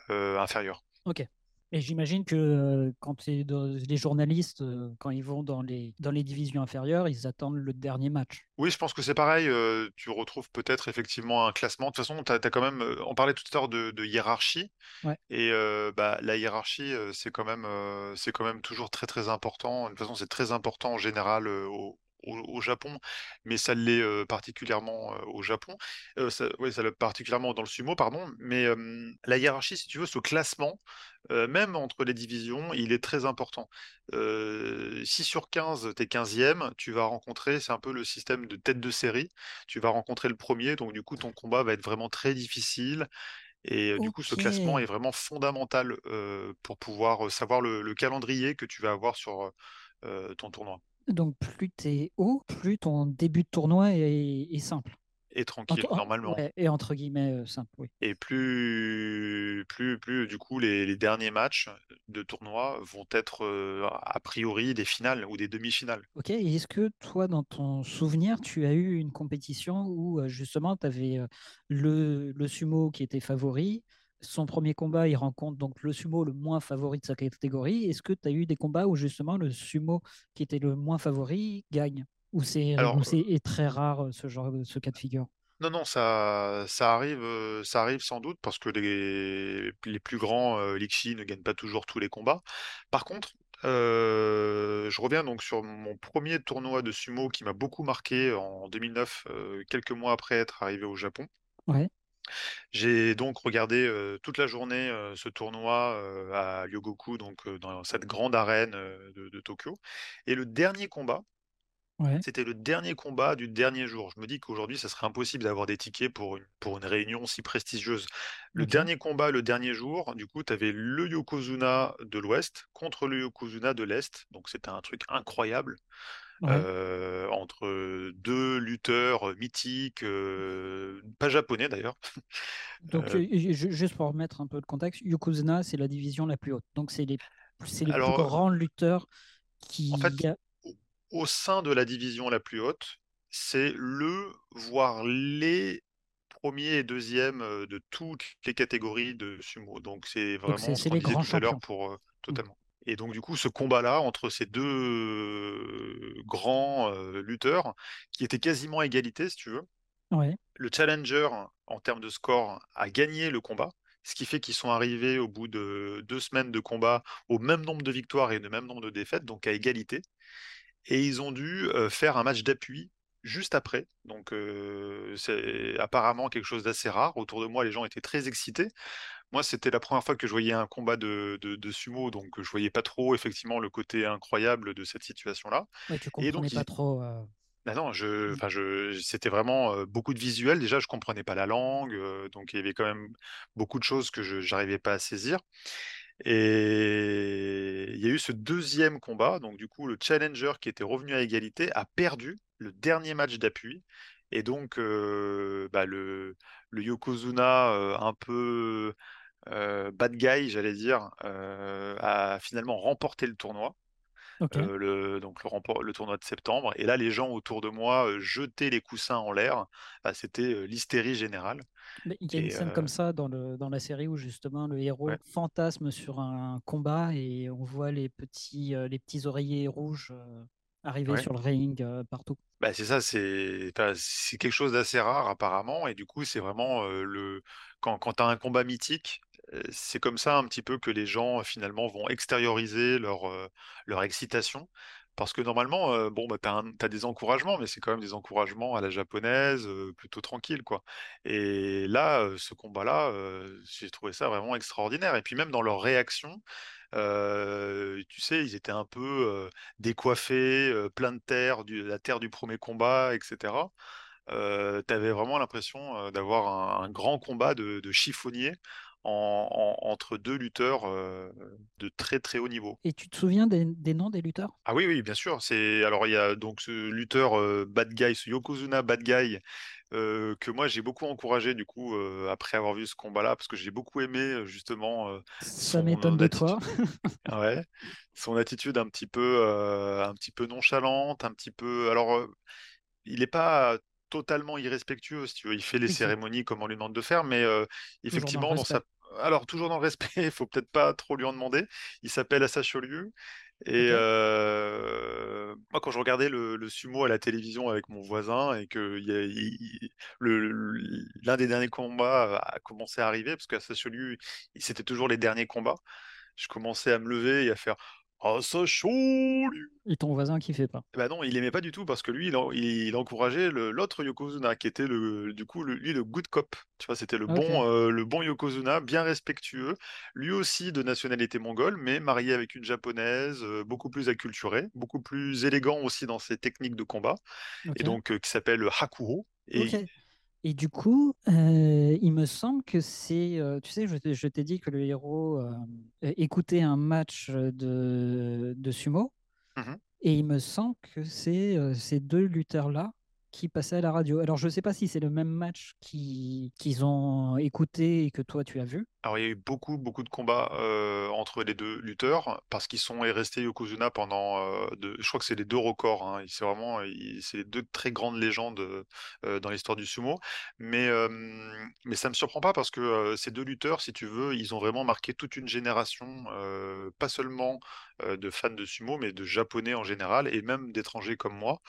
inférieures. Ok. Et j'imagine que euh, quand les journalistes, euh, quand ils vont dans les, dans les divisions inférieures, ils attendent le dernier match. Oui, je pense que c'est pareil. euh, tu retrouves peut-être effectivement un classement. De toute façon, as, quand même. euh, On parlait tout à l'heure de, de hiérarchie. Ouais. Et bah, la hiérarchie, c'est quand même, quand même toujours très très important. De toute façon, c'est très important en général au, au- au Japon, mais ça l'est euh, particulièrement euh, au Japon. Ça, oui, ça l'est particulièrement dans le sumo, pardon. Mais la hiérarchie, si tu veux, ce classement, même entre les divisions, il est très important. Si sur 15, tu es 15e, tu vas rencontrer, c'est un peu le système de tête de série, tu vas rencontrer le premier, donc du coup ton combat va être vraiment très difficile. Et du coup, ce classement est vraiment fondamental euh, pour pouvoir savoir le, le calendrier que tu vas avoir sur euh, ton tournoi. Donc plus t'es haut, plus ton début de tournoi est, est simple. Et tranquille, Entre- normalement. ouais, et entre guillemets euh, simple, oui. Et plus, plus, plus, du coup, les, les derniers matchs de tournoi vont être euh, a priori des finales ou des demi-finales. Ok, et est-ce que toi, dans ton souvenir, tu as eu une compétition où euh, justement tu avais le, le sumo qui était favori, son premier combat, il rencontre donc le sumo le moins favori de sa catégorie. Est-ce que tu as eu des combats où justement le sumo qui était le moins favori gagne? Ou c'est est très rare euh, ce genre de ce cas de figure? Non, non, ça, ça arrive, euh, ça arrive sans doute parce que les, les plus grands euh, Lixies ne gagnent pas toujours tous les combats. Par contre, euh, je reviens donc sur mon premier tournoi de sumo qui m'a beaucoup marqué en 2009, euh, quelques mois après être arrivé au Japon. Ouais. J'ai donc regardé euh, toute la journée euh, ce tournoi euh, à Ryogoku, donc dans cette grande arène de, de Tokyo. Et le dernier combat, Ouais. c'était le dernier combat du dernier jour. Je me dis qu'aujourd'hui, ça serait impossible d'avoir des tickets pour une, pour une réunion si prestigieuse. Le dernier combat, le dernier jour, du coup, tu avais le Yokozuna de l'Ouest contre le Yokozuna de l'Est. Donc, c'était un truc incroyable Ouais. euh, entre deux lutteurs mythiques, euh, pas japonais d'ailleurs. [LAUGHS] Donc, Euh, ju- ju- juste pour remettre un peu de contexte, Yokozuna, c'est la division la plus haute. Donc, c'est les, les plus alors, grands lutteurs en fait, qui. au, sein de la division la plus haute, c'est le, voire les premiers et deuxièmes euh, de toutes les catégories de sumo. Donc c'est vraiment ce c'est qu'on les grands tout à l'heure champions. pour euh, Mm. totalement. Et donc du coup, ce combat-là entre ces deux grands euh, lutteurs, qui étaient quasiment à égalité, si tu veux, Ouais. le challenger, en termes de score, a gagné le combat, ce qui fait qu'ils sont arrivés au bout de deux semaines de combat au même nombre de victoires et le même nombre de défaites, donc à égalité. Et ils ont dû euh, faire un match d'appui juste après. Donc euh, c'est apparemment quelque chose d'assez rare. Autour de moi, les gens étaient très excités. Moi, c'était la première fois que je voyais un combat de, de- de sumo, donc je voyais pas trop effectivement le côté incroyable de cette situation-là. Ouais, tu Et donc, pas trop. euh, bah non, je, Mm. enfin, je, c'était vraiment euh, beaucoup de visuels. Déjà, je comprenais pas la langue, euh, donc il y avait quand même beaucoup de choses que je n'arrivais pas à saisir. Et il y a eu ce deuxième combat. Donc, du coup, le challenger qui était revenu à égalité a perdu le dernier match d'appui. Et donc, euh, bah, le, le Yokozuna euh, un peu euh, bad guy, j'allais dire, a finalement remporté le tournoi le, donc le, remport- le tournoi de septembre. Et là, les gens autour de moi jetaient les coussins en l'air. Ah, C'était l'hystérie générale. Mais Il y a une scène comme ça dans, le, dans la série où justement le héros ouais. fantasme sur un combat et on voit les petits, les petits oreillers rouges arriver Ouais. sur le ring euh, partout. Bah, c'est ça, c'est quelque chose d'assez rare apparemment. Et du coup, c'est vraiment euh, le quand, quand tu as un combat mythique, euh, c'est comme ça un petit peu que les gens finalement vont extérioriser leur, euh, leur excitation. Parce que normalement, euh, bon, bah, tu as, des encouragements, mais c'est quand même des encouragements à la japonaise, euh, plutôt tranquille, quoi. Et là, ce combat-là, j'ai trouvé ça vraiment extraordinaire. Et puis même dans leur réaction, euh, tu sais, ils étaient un peu euh, décoiffés, euh, plein de terre, du, la terre du premier combat, etc. Tu avais vraiment l'impression d'avoir un, un grand combat de, de chiffonnier en- en- entre deux lutteurs de très très haut niveau. Et tu te souviens des, des noms des lutteurs? Ah oui, oui, bien sûr. C'est alors il y a donc ce lutteur bad guy, ce Yokozuna bad guy euh, que moi j'ai beaucoup encouragé du coup euh, après avoir vu ce combat-là parce que j'ai beaucoup aimé justement euh, Ça son m'étonne de attitude. toi. Ouais, son attitude un petit peu, un petit peu nonchalante, un petit peu. Alors, il n'est pas totalement irrespectueux, si tu veux. Il fait les Oui, cérémonies comme on lui demande de faire, mais dans effectivement, dans sa. respect. Alors, toujours dans le respect, il [LAUGHS] faut peut-être pas trop lui en demander. Il s'appelle Asashoryu. Et euh, moi, quand je regardais le, le sumo à la télévision avec mon voisin et que y a- le- l'un des derniers combats a commencé à arriver, parce qu'Asashoryu, c'était toujours les derniers combats, je commençais à me lever et à faire Asashoryu. Et ton voisin qui fait pas. Bah non, il aimait pas du tout parce que lui, il, en- il- il encourageait l'autre Yokozuna qui était le, du coup, le- lui, le good cop. Tu vois, c'était le Ok. bon, euh, le bon Yokozuna, bien respectueux. Lui aussi de nationalité mongole, mais marié avec une japonaise, euh, beaucoup plus acculturée, beaucoup plus élégant aussi dans ses techniques de combat, et donc euh, qui s'appelle Hakuho. Et. Et du coup, euh, il me semble que c'est, euh, tu sais, je t'ai je t'ai dit que le héros euh, écoutait un match de, de sumo, Mhm. et il me semble que c'est ces deux lutteurs-là qui passaient à la radio. Alors, je ne sais pas si c'est le même match qui- qu'ils ont écouté et que toi tu as vu. Alors, il y a eu beaucoup, beaucoup de combats euh, entre les deux lutteurs parce qu'ils sont restés Yokozuna pendant. euh, je crois que c'est les deux records. hein. C'est vraiment, c'est deux très grandes légendes euh, dans l'histoire du sumo. Mais, euh, mais ça me surprend pas parce que ces deux lutteurs, si tu veux, ils ont vraiment marqué toute une génération, pas seulement de fans de sumo, mais de japonais en général et même d'étrangers comme moi.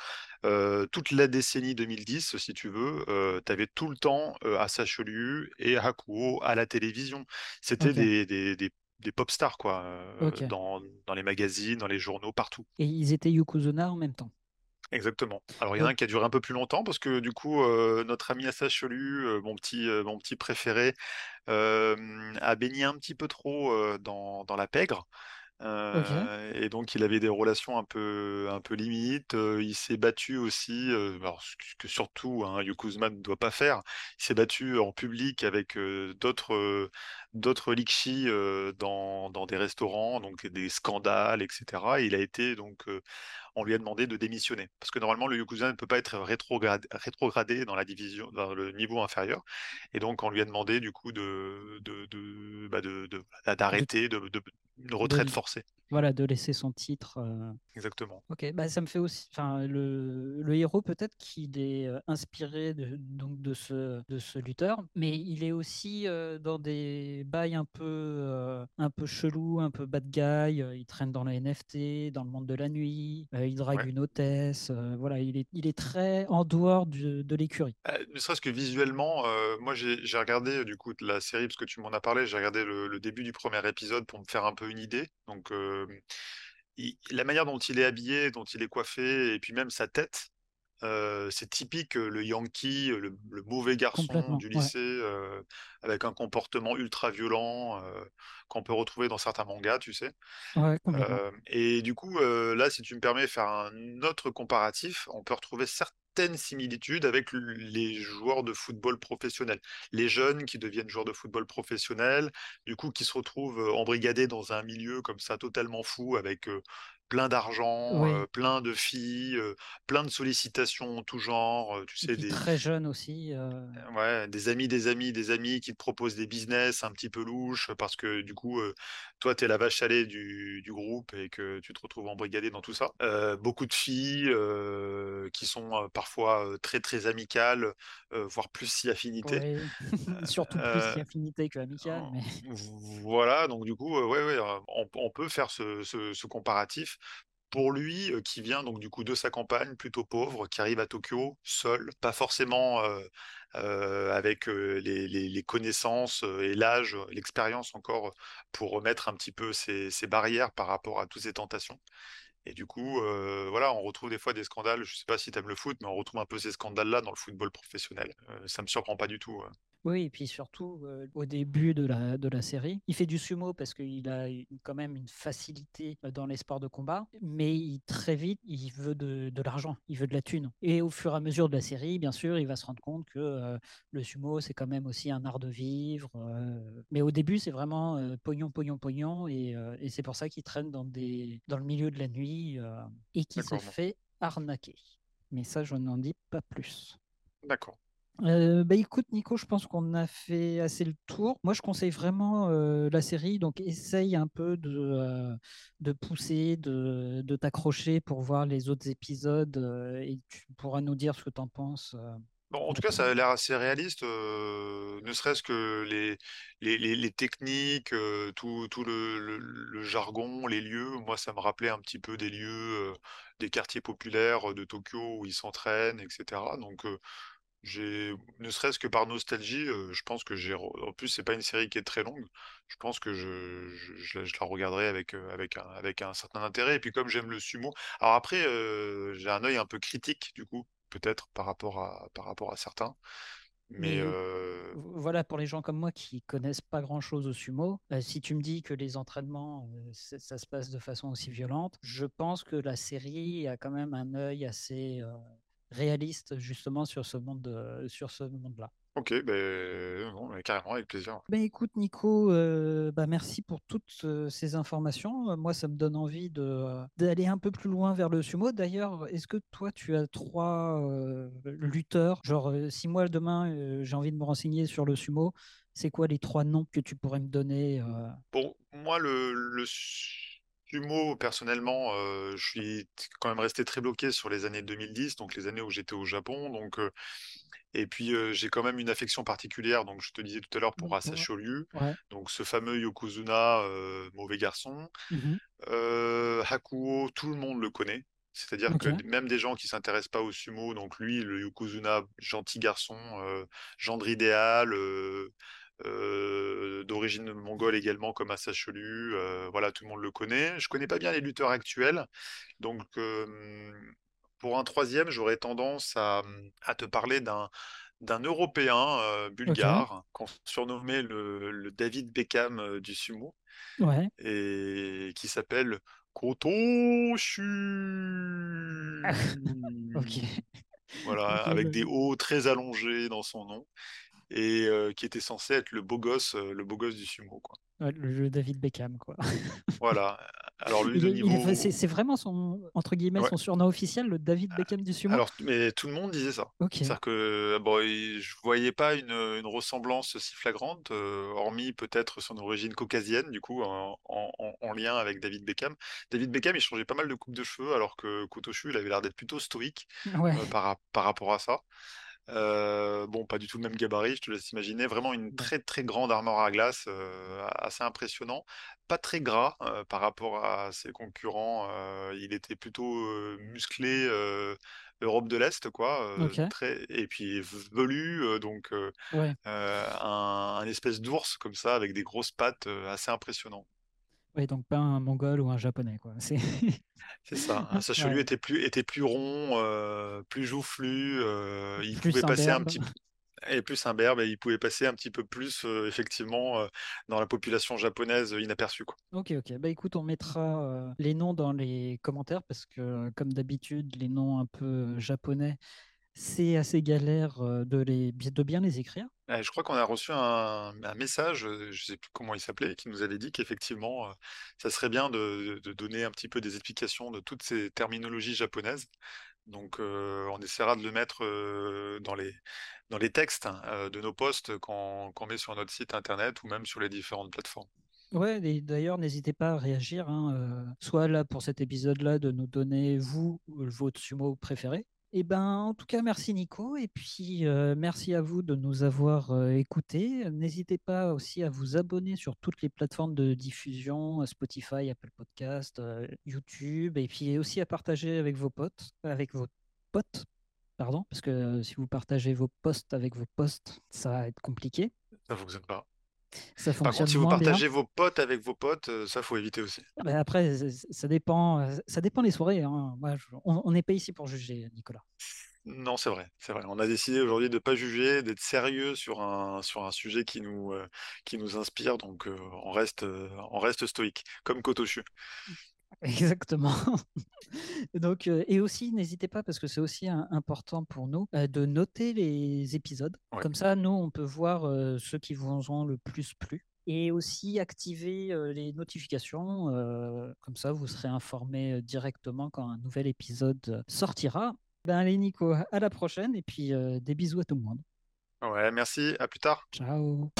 Euh, toute la décennie décennie 2010, si tu veux, tu avais tout le temps euh, Asashi Ryu et Hakuo à la télévision. C'était des, des, des, des pop stars, quoi, euh, dans, dans les magazines, dans les journaux, partout. Et ils étaient Yokozuna en même temps. Exactement. Alors, il y en a un qui a duré un peu plus longtemps parce que du coup, euh, notre ami Asashi Ryu, euh, mon petit, euh, mon petit préféré, euh, a baigné un petit peu trop euh, dans, dans la pègre. Euh, et donc, il avait des relations un peu, un peu limites. Il s'est battu aussi, ce que- surtout un Yokozuna ne doit pas faire. Il s'est battu en public avec d'autres, d'autres euh, dans, dans des restaurants, donc des scandales, etc. Et il a été donc, on lui a demandé de démissionner parce que normalement le Yokozuna ne peut pas être rétrogradé dans la division, dans le niveau inférieur. Et donc, on lui a demandé du coup de, de, de- bah, de- de- d'arrêter, de, de- une retraite forcée. Voilà, de laisser son titre. euh, Exactement. Ok, bah ça me fait aussi. Enfin, le, le héros peut-être qu'il est euh, inspiré de, donc de ce de ce lutteur, mais il est aussi euh, dans des bails un peu euh, un peu chelou, un peu bad guy. il traîne dans le NFT, dans le monde de la nuit. il drague Ouais. une hôtesse. voilà, il est il est très en dehors du- de l'écurie. Euh, ne serait-ce que visuellement, moi j'ai regardé du coup la série parce que tu m'en as parlé, j'ai regardé le, le début du premier épisode pour me faire un peu une idée. Donc euh, il- la manière dont il est habillé, dont il est coiffé, et puis même sa tête, euh, c'est typique euh, le Yankee, euh, le, le mauvais garçon du ouais. lycée, euh, avec un comportement ultra violent euh, qu'on peut retrouver dans certains mangas, tu sais. Ouais. Euh, et du coup, euh, là, si tu me permets de faire un autre comparatif, on peut retrouver certaines similitudes avec les joueurs de football professionnels. Les jeunes qui deviennent joueurs de football professionnels, du coup, qui se retrouvent embrigadés dans un milieu comme ça, totalement fou, avec plein d'argent, Oui. euh, plein de filles, euh, plein de sollicitations en tout genre, tu sais, des, très jeune aussi. euh, Ouais, des amis, des amis, des amis qui te proposent des business un petit peu louches parce que du coup, toi, tu es la vache à lait du, du groupe et que tu te retrouves embrigadé dans tout ça. Beaucoup de filles qui sont parfois très très amicales, voire plus si affinité. Oui, [LAUGHS] surtout plus si affinité que amical, mais voilà, donc du coup, ouais, ouais, on, on peut faire ce, ce- ce comparatif. Pour lui, euh, qui vient donc du coup de sa campagne, plutôt pauvre, qui arrive à Tokyo seul, pas forcément euh, euh, avec les, connaissances et l'âge, l'expérience encore pour remettre un petit peu ses, barrières par rapport à toutes ces tentations. Et du coup, voilà, on retrouve des fois des scandales. Je sais pas si tu aimes le foot, mais on retrouve un peu ces scandales-là dans le football professionnel. Ça me surprend pas du tout. euh. Oui, et puis surtout, euh, au début de la, de la série, il fait du sumo parce qu'il a une- quand même une facilité dans les sports de combat, mais il- très vite, il veut de, de l'argent, il veut de la thune. Et au fur et à mesure de la série, bien sûr, il va se rendre compte que euh, le sumo, c'est quand même aussi un art de vivre. euh, mais au début, c'est vraiment pognon, pognon, pognon, et, et c'est pour ça qu'il traîne dans, des, dans le milieu de la nuit et qui se fait arnaquer. Mais ça, je n'en dis pas plus. D'accord. Euh, bah écoute Nico, je pense qu'on a fait assez le tour. Moi, je conseille vraiment euh, la série, donc essaye un peu de, euh, de pousser, de, de t'accrocher pour voir les autres épisodes euh, et tu pourras nous dire ce que tu en penses. Bon, en tout cas, ça a l'air assez réaliste, euh, ne serait-ce que les, les, les- les techniques, euh, tout, tout le, le- le jargon, les lieux. Moi, ça me rappelait un petit peu des lieux, euh, des quartiers populaires de Tokyo où ils s'entraînent, etc. Donc, j'ai, ne serait-ce que par nostalgie, euh, je pense que j'ai. En plus, c'est pas une série qui est très longue. Je pense que je, je, je la je la regarderai avec, euh, avec un, avec un certain intérêt. Et puis, comme j'aime le sumo. Alors après, euh, j'ai un œil un peu critique, du coup, peut-être par rapport à, par rapport à certains. Mais Mais voilà, pour les gens comme moi qui connaissent pas grand-chose au sumo, si tu me dis que les entraînements, c'est- ça se passe de façon aussi violente, je pense que la série a quand même un œil assez réaliste justement sur ce monde, de- sur ce monde-là. ok, ben, mais carrément, avec plaisir. Ben écoute Nico, euh, bah merci pour toutes euh, ces informations. Euh, Moi, ça me donne envie de, euh, d'aller un peu plus loin vers le sumo. D'ailleurs, est-ce que toi, tu as trois euh, lutteurs? Genre, euh, si moi demain euh, j'ai envie de me renseigner sur le sumo, c'est quoi les trois noms que tu pourrais me donner euh? Pour moi, le, le sumo, personnellement, euh, je suis quand même resté très bloqué sur les années 2010, donc les années où j'étais au Japon. Donc, euh, et puis, euh, j'ai quand même une affection particulière, donc je te disais tout à l'heure, pour Ouais. donc ce fameux Yokozuna, mauvais garçon. Euh, Hakuo, tout le monde le connaît. C'est-à-dire que même des gens qui s'intéressent pas au sumo, donc lui, le Yokozuna, gentil garçon, gendre idéal, euh, d'origine mongole également comme Assa Chelu, euh, voilà, tout le monde le connaît. Je connais pas bien les lutteurs actuels, donc pour un troisième, j'aurais tendance à, à te parler d'un d'un Européen euh, bulgare qu'on surnommait le, le David Beckham du sumo Ouais. et qui s'appelle Kotoshu. [LAUGHS] Ok. Voilà, avec des hauts très allongés dans son nom et euh, qui était censé être le beau gosse, le beau gosse du sumo, quoi. Ouais, le jeu David Beckham, quoi. [LAUGHS] Voilà. Alors lui, niveau. c'est vraiment son entre guillemets Ouais. son surnom officiel, le David Beckham du sumo. Alors, mais tout le monde disait ça. ok. C'est-à-dire que bon, je voyais pas une, une ressemblance si flagrante, euh, hormis peut-être son origine caucasienne, du coup, en, en- en- en lien avec David Beckham. David Beckham, il changeait pas mal de coupe de cheveux, alors que Kotoshu, il avait l'air d'être plutôt stoïque Ouais. euh, par, ra- par rapport à ça. Euh, bon, pas du tout le même gabarit, je te laisse imaginer. Vraiment une très très grande armoire à glace, euh, assez impressionnant. Pas très gras euh, par rapport à ses concurrents. il était plutôt musclé Europe de l'Est, quoi. très... Et puis velu, donc Ouais. un, un espèce d'ours comme ça, avec des grosses pattes assez impressionnant. Ouais, donc pas un mongol ou un japonais, quoi. C'est [LAUGHS] ça. Un Sachelu Ouais. était plus, était plus rond, euh, plus joufflu. euh, il plus pouvait passer un petit [LAUGHS] peu. Et plus imberbe, et il pouvait passer un petit peu plus, euh, effectivement, dans la population japonaise inaperçue, quoi. Ok, ok. Bah écoute, on mettra les noms dans les commentaires parce que, comme d'habitude, les noms un peu japonais, c'est assez galère euh, de, les, de bien les écrire. Euh, je crois qu'on a reçu un, un message, euh, je sais plus comment il s'appelait, qui nous avait dit qu'effectivement, euh, ça serait bien de, de donner un petit peu des explications de toutes ces terminologies japonaises. Donc, euh, on essaiera de le mettre euh, dans les, dans les textes hein, de nos posts qu'on met sur notre site internet ou même sur les différentes plateformes. Ouais, et d'ailleurs, n'hésitez pas à réagir, hein, euh, soit là pour cet épisode-là, de nous donner, vous, votre sumo préféré. Et ben, en tout cas, merci Nico, et puis euh, merci à vous de nous avoir euh, écoutés. N'hésitez pas aussi à vous abonner sur toutes les plateformes de diffusion, euh, Spotify, Apple Podcast, YouTube, et puis aussi à partager avec vos potes, avec vos potes, pardon, parce que si vous partagez vos posts avec vos posts, ça va être compliqué. Ça fonctionne pas. Ça Par contre, si vous bien. partagez vos potes avec vos potes, euh, ça, faut éviter aussi. Ah bah après, ça dépend, euh, ça dépend des soirées. hein. Moi, je- on n'est pas ici pour juger, Nicolas. Non, c'est vrai, c'est vrai. On a décidé aujourd'hui de ne pas juger, d'être sérieux sur un, sur un sujet qui nous, euh, qui nous inspire, donc euh, on reste, euh, on reste stoïque, comme Kotoshu. [LAUGHS] Exactement. Donc, euh, et aussi, n'hésitez pas, parce que c'est aussi un- important pour nous, euh, de noter les épisodes. Ouais. Comme ça, nous, on peut voir euh, ceux qui vous ont le plus plu. Et aussi activer les notifications. comme ça, vous serez informé directement quand un nouvel épisode sortira. Ben, allez, Nico, à la prochaine. Et puis, des bisous à tout le monde. Ouais, merci, à plus tard. Ciao.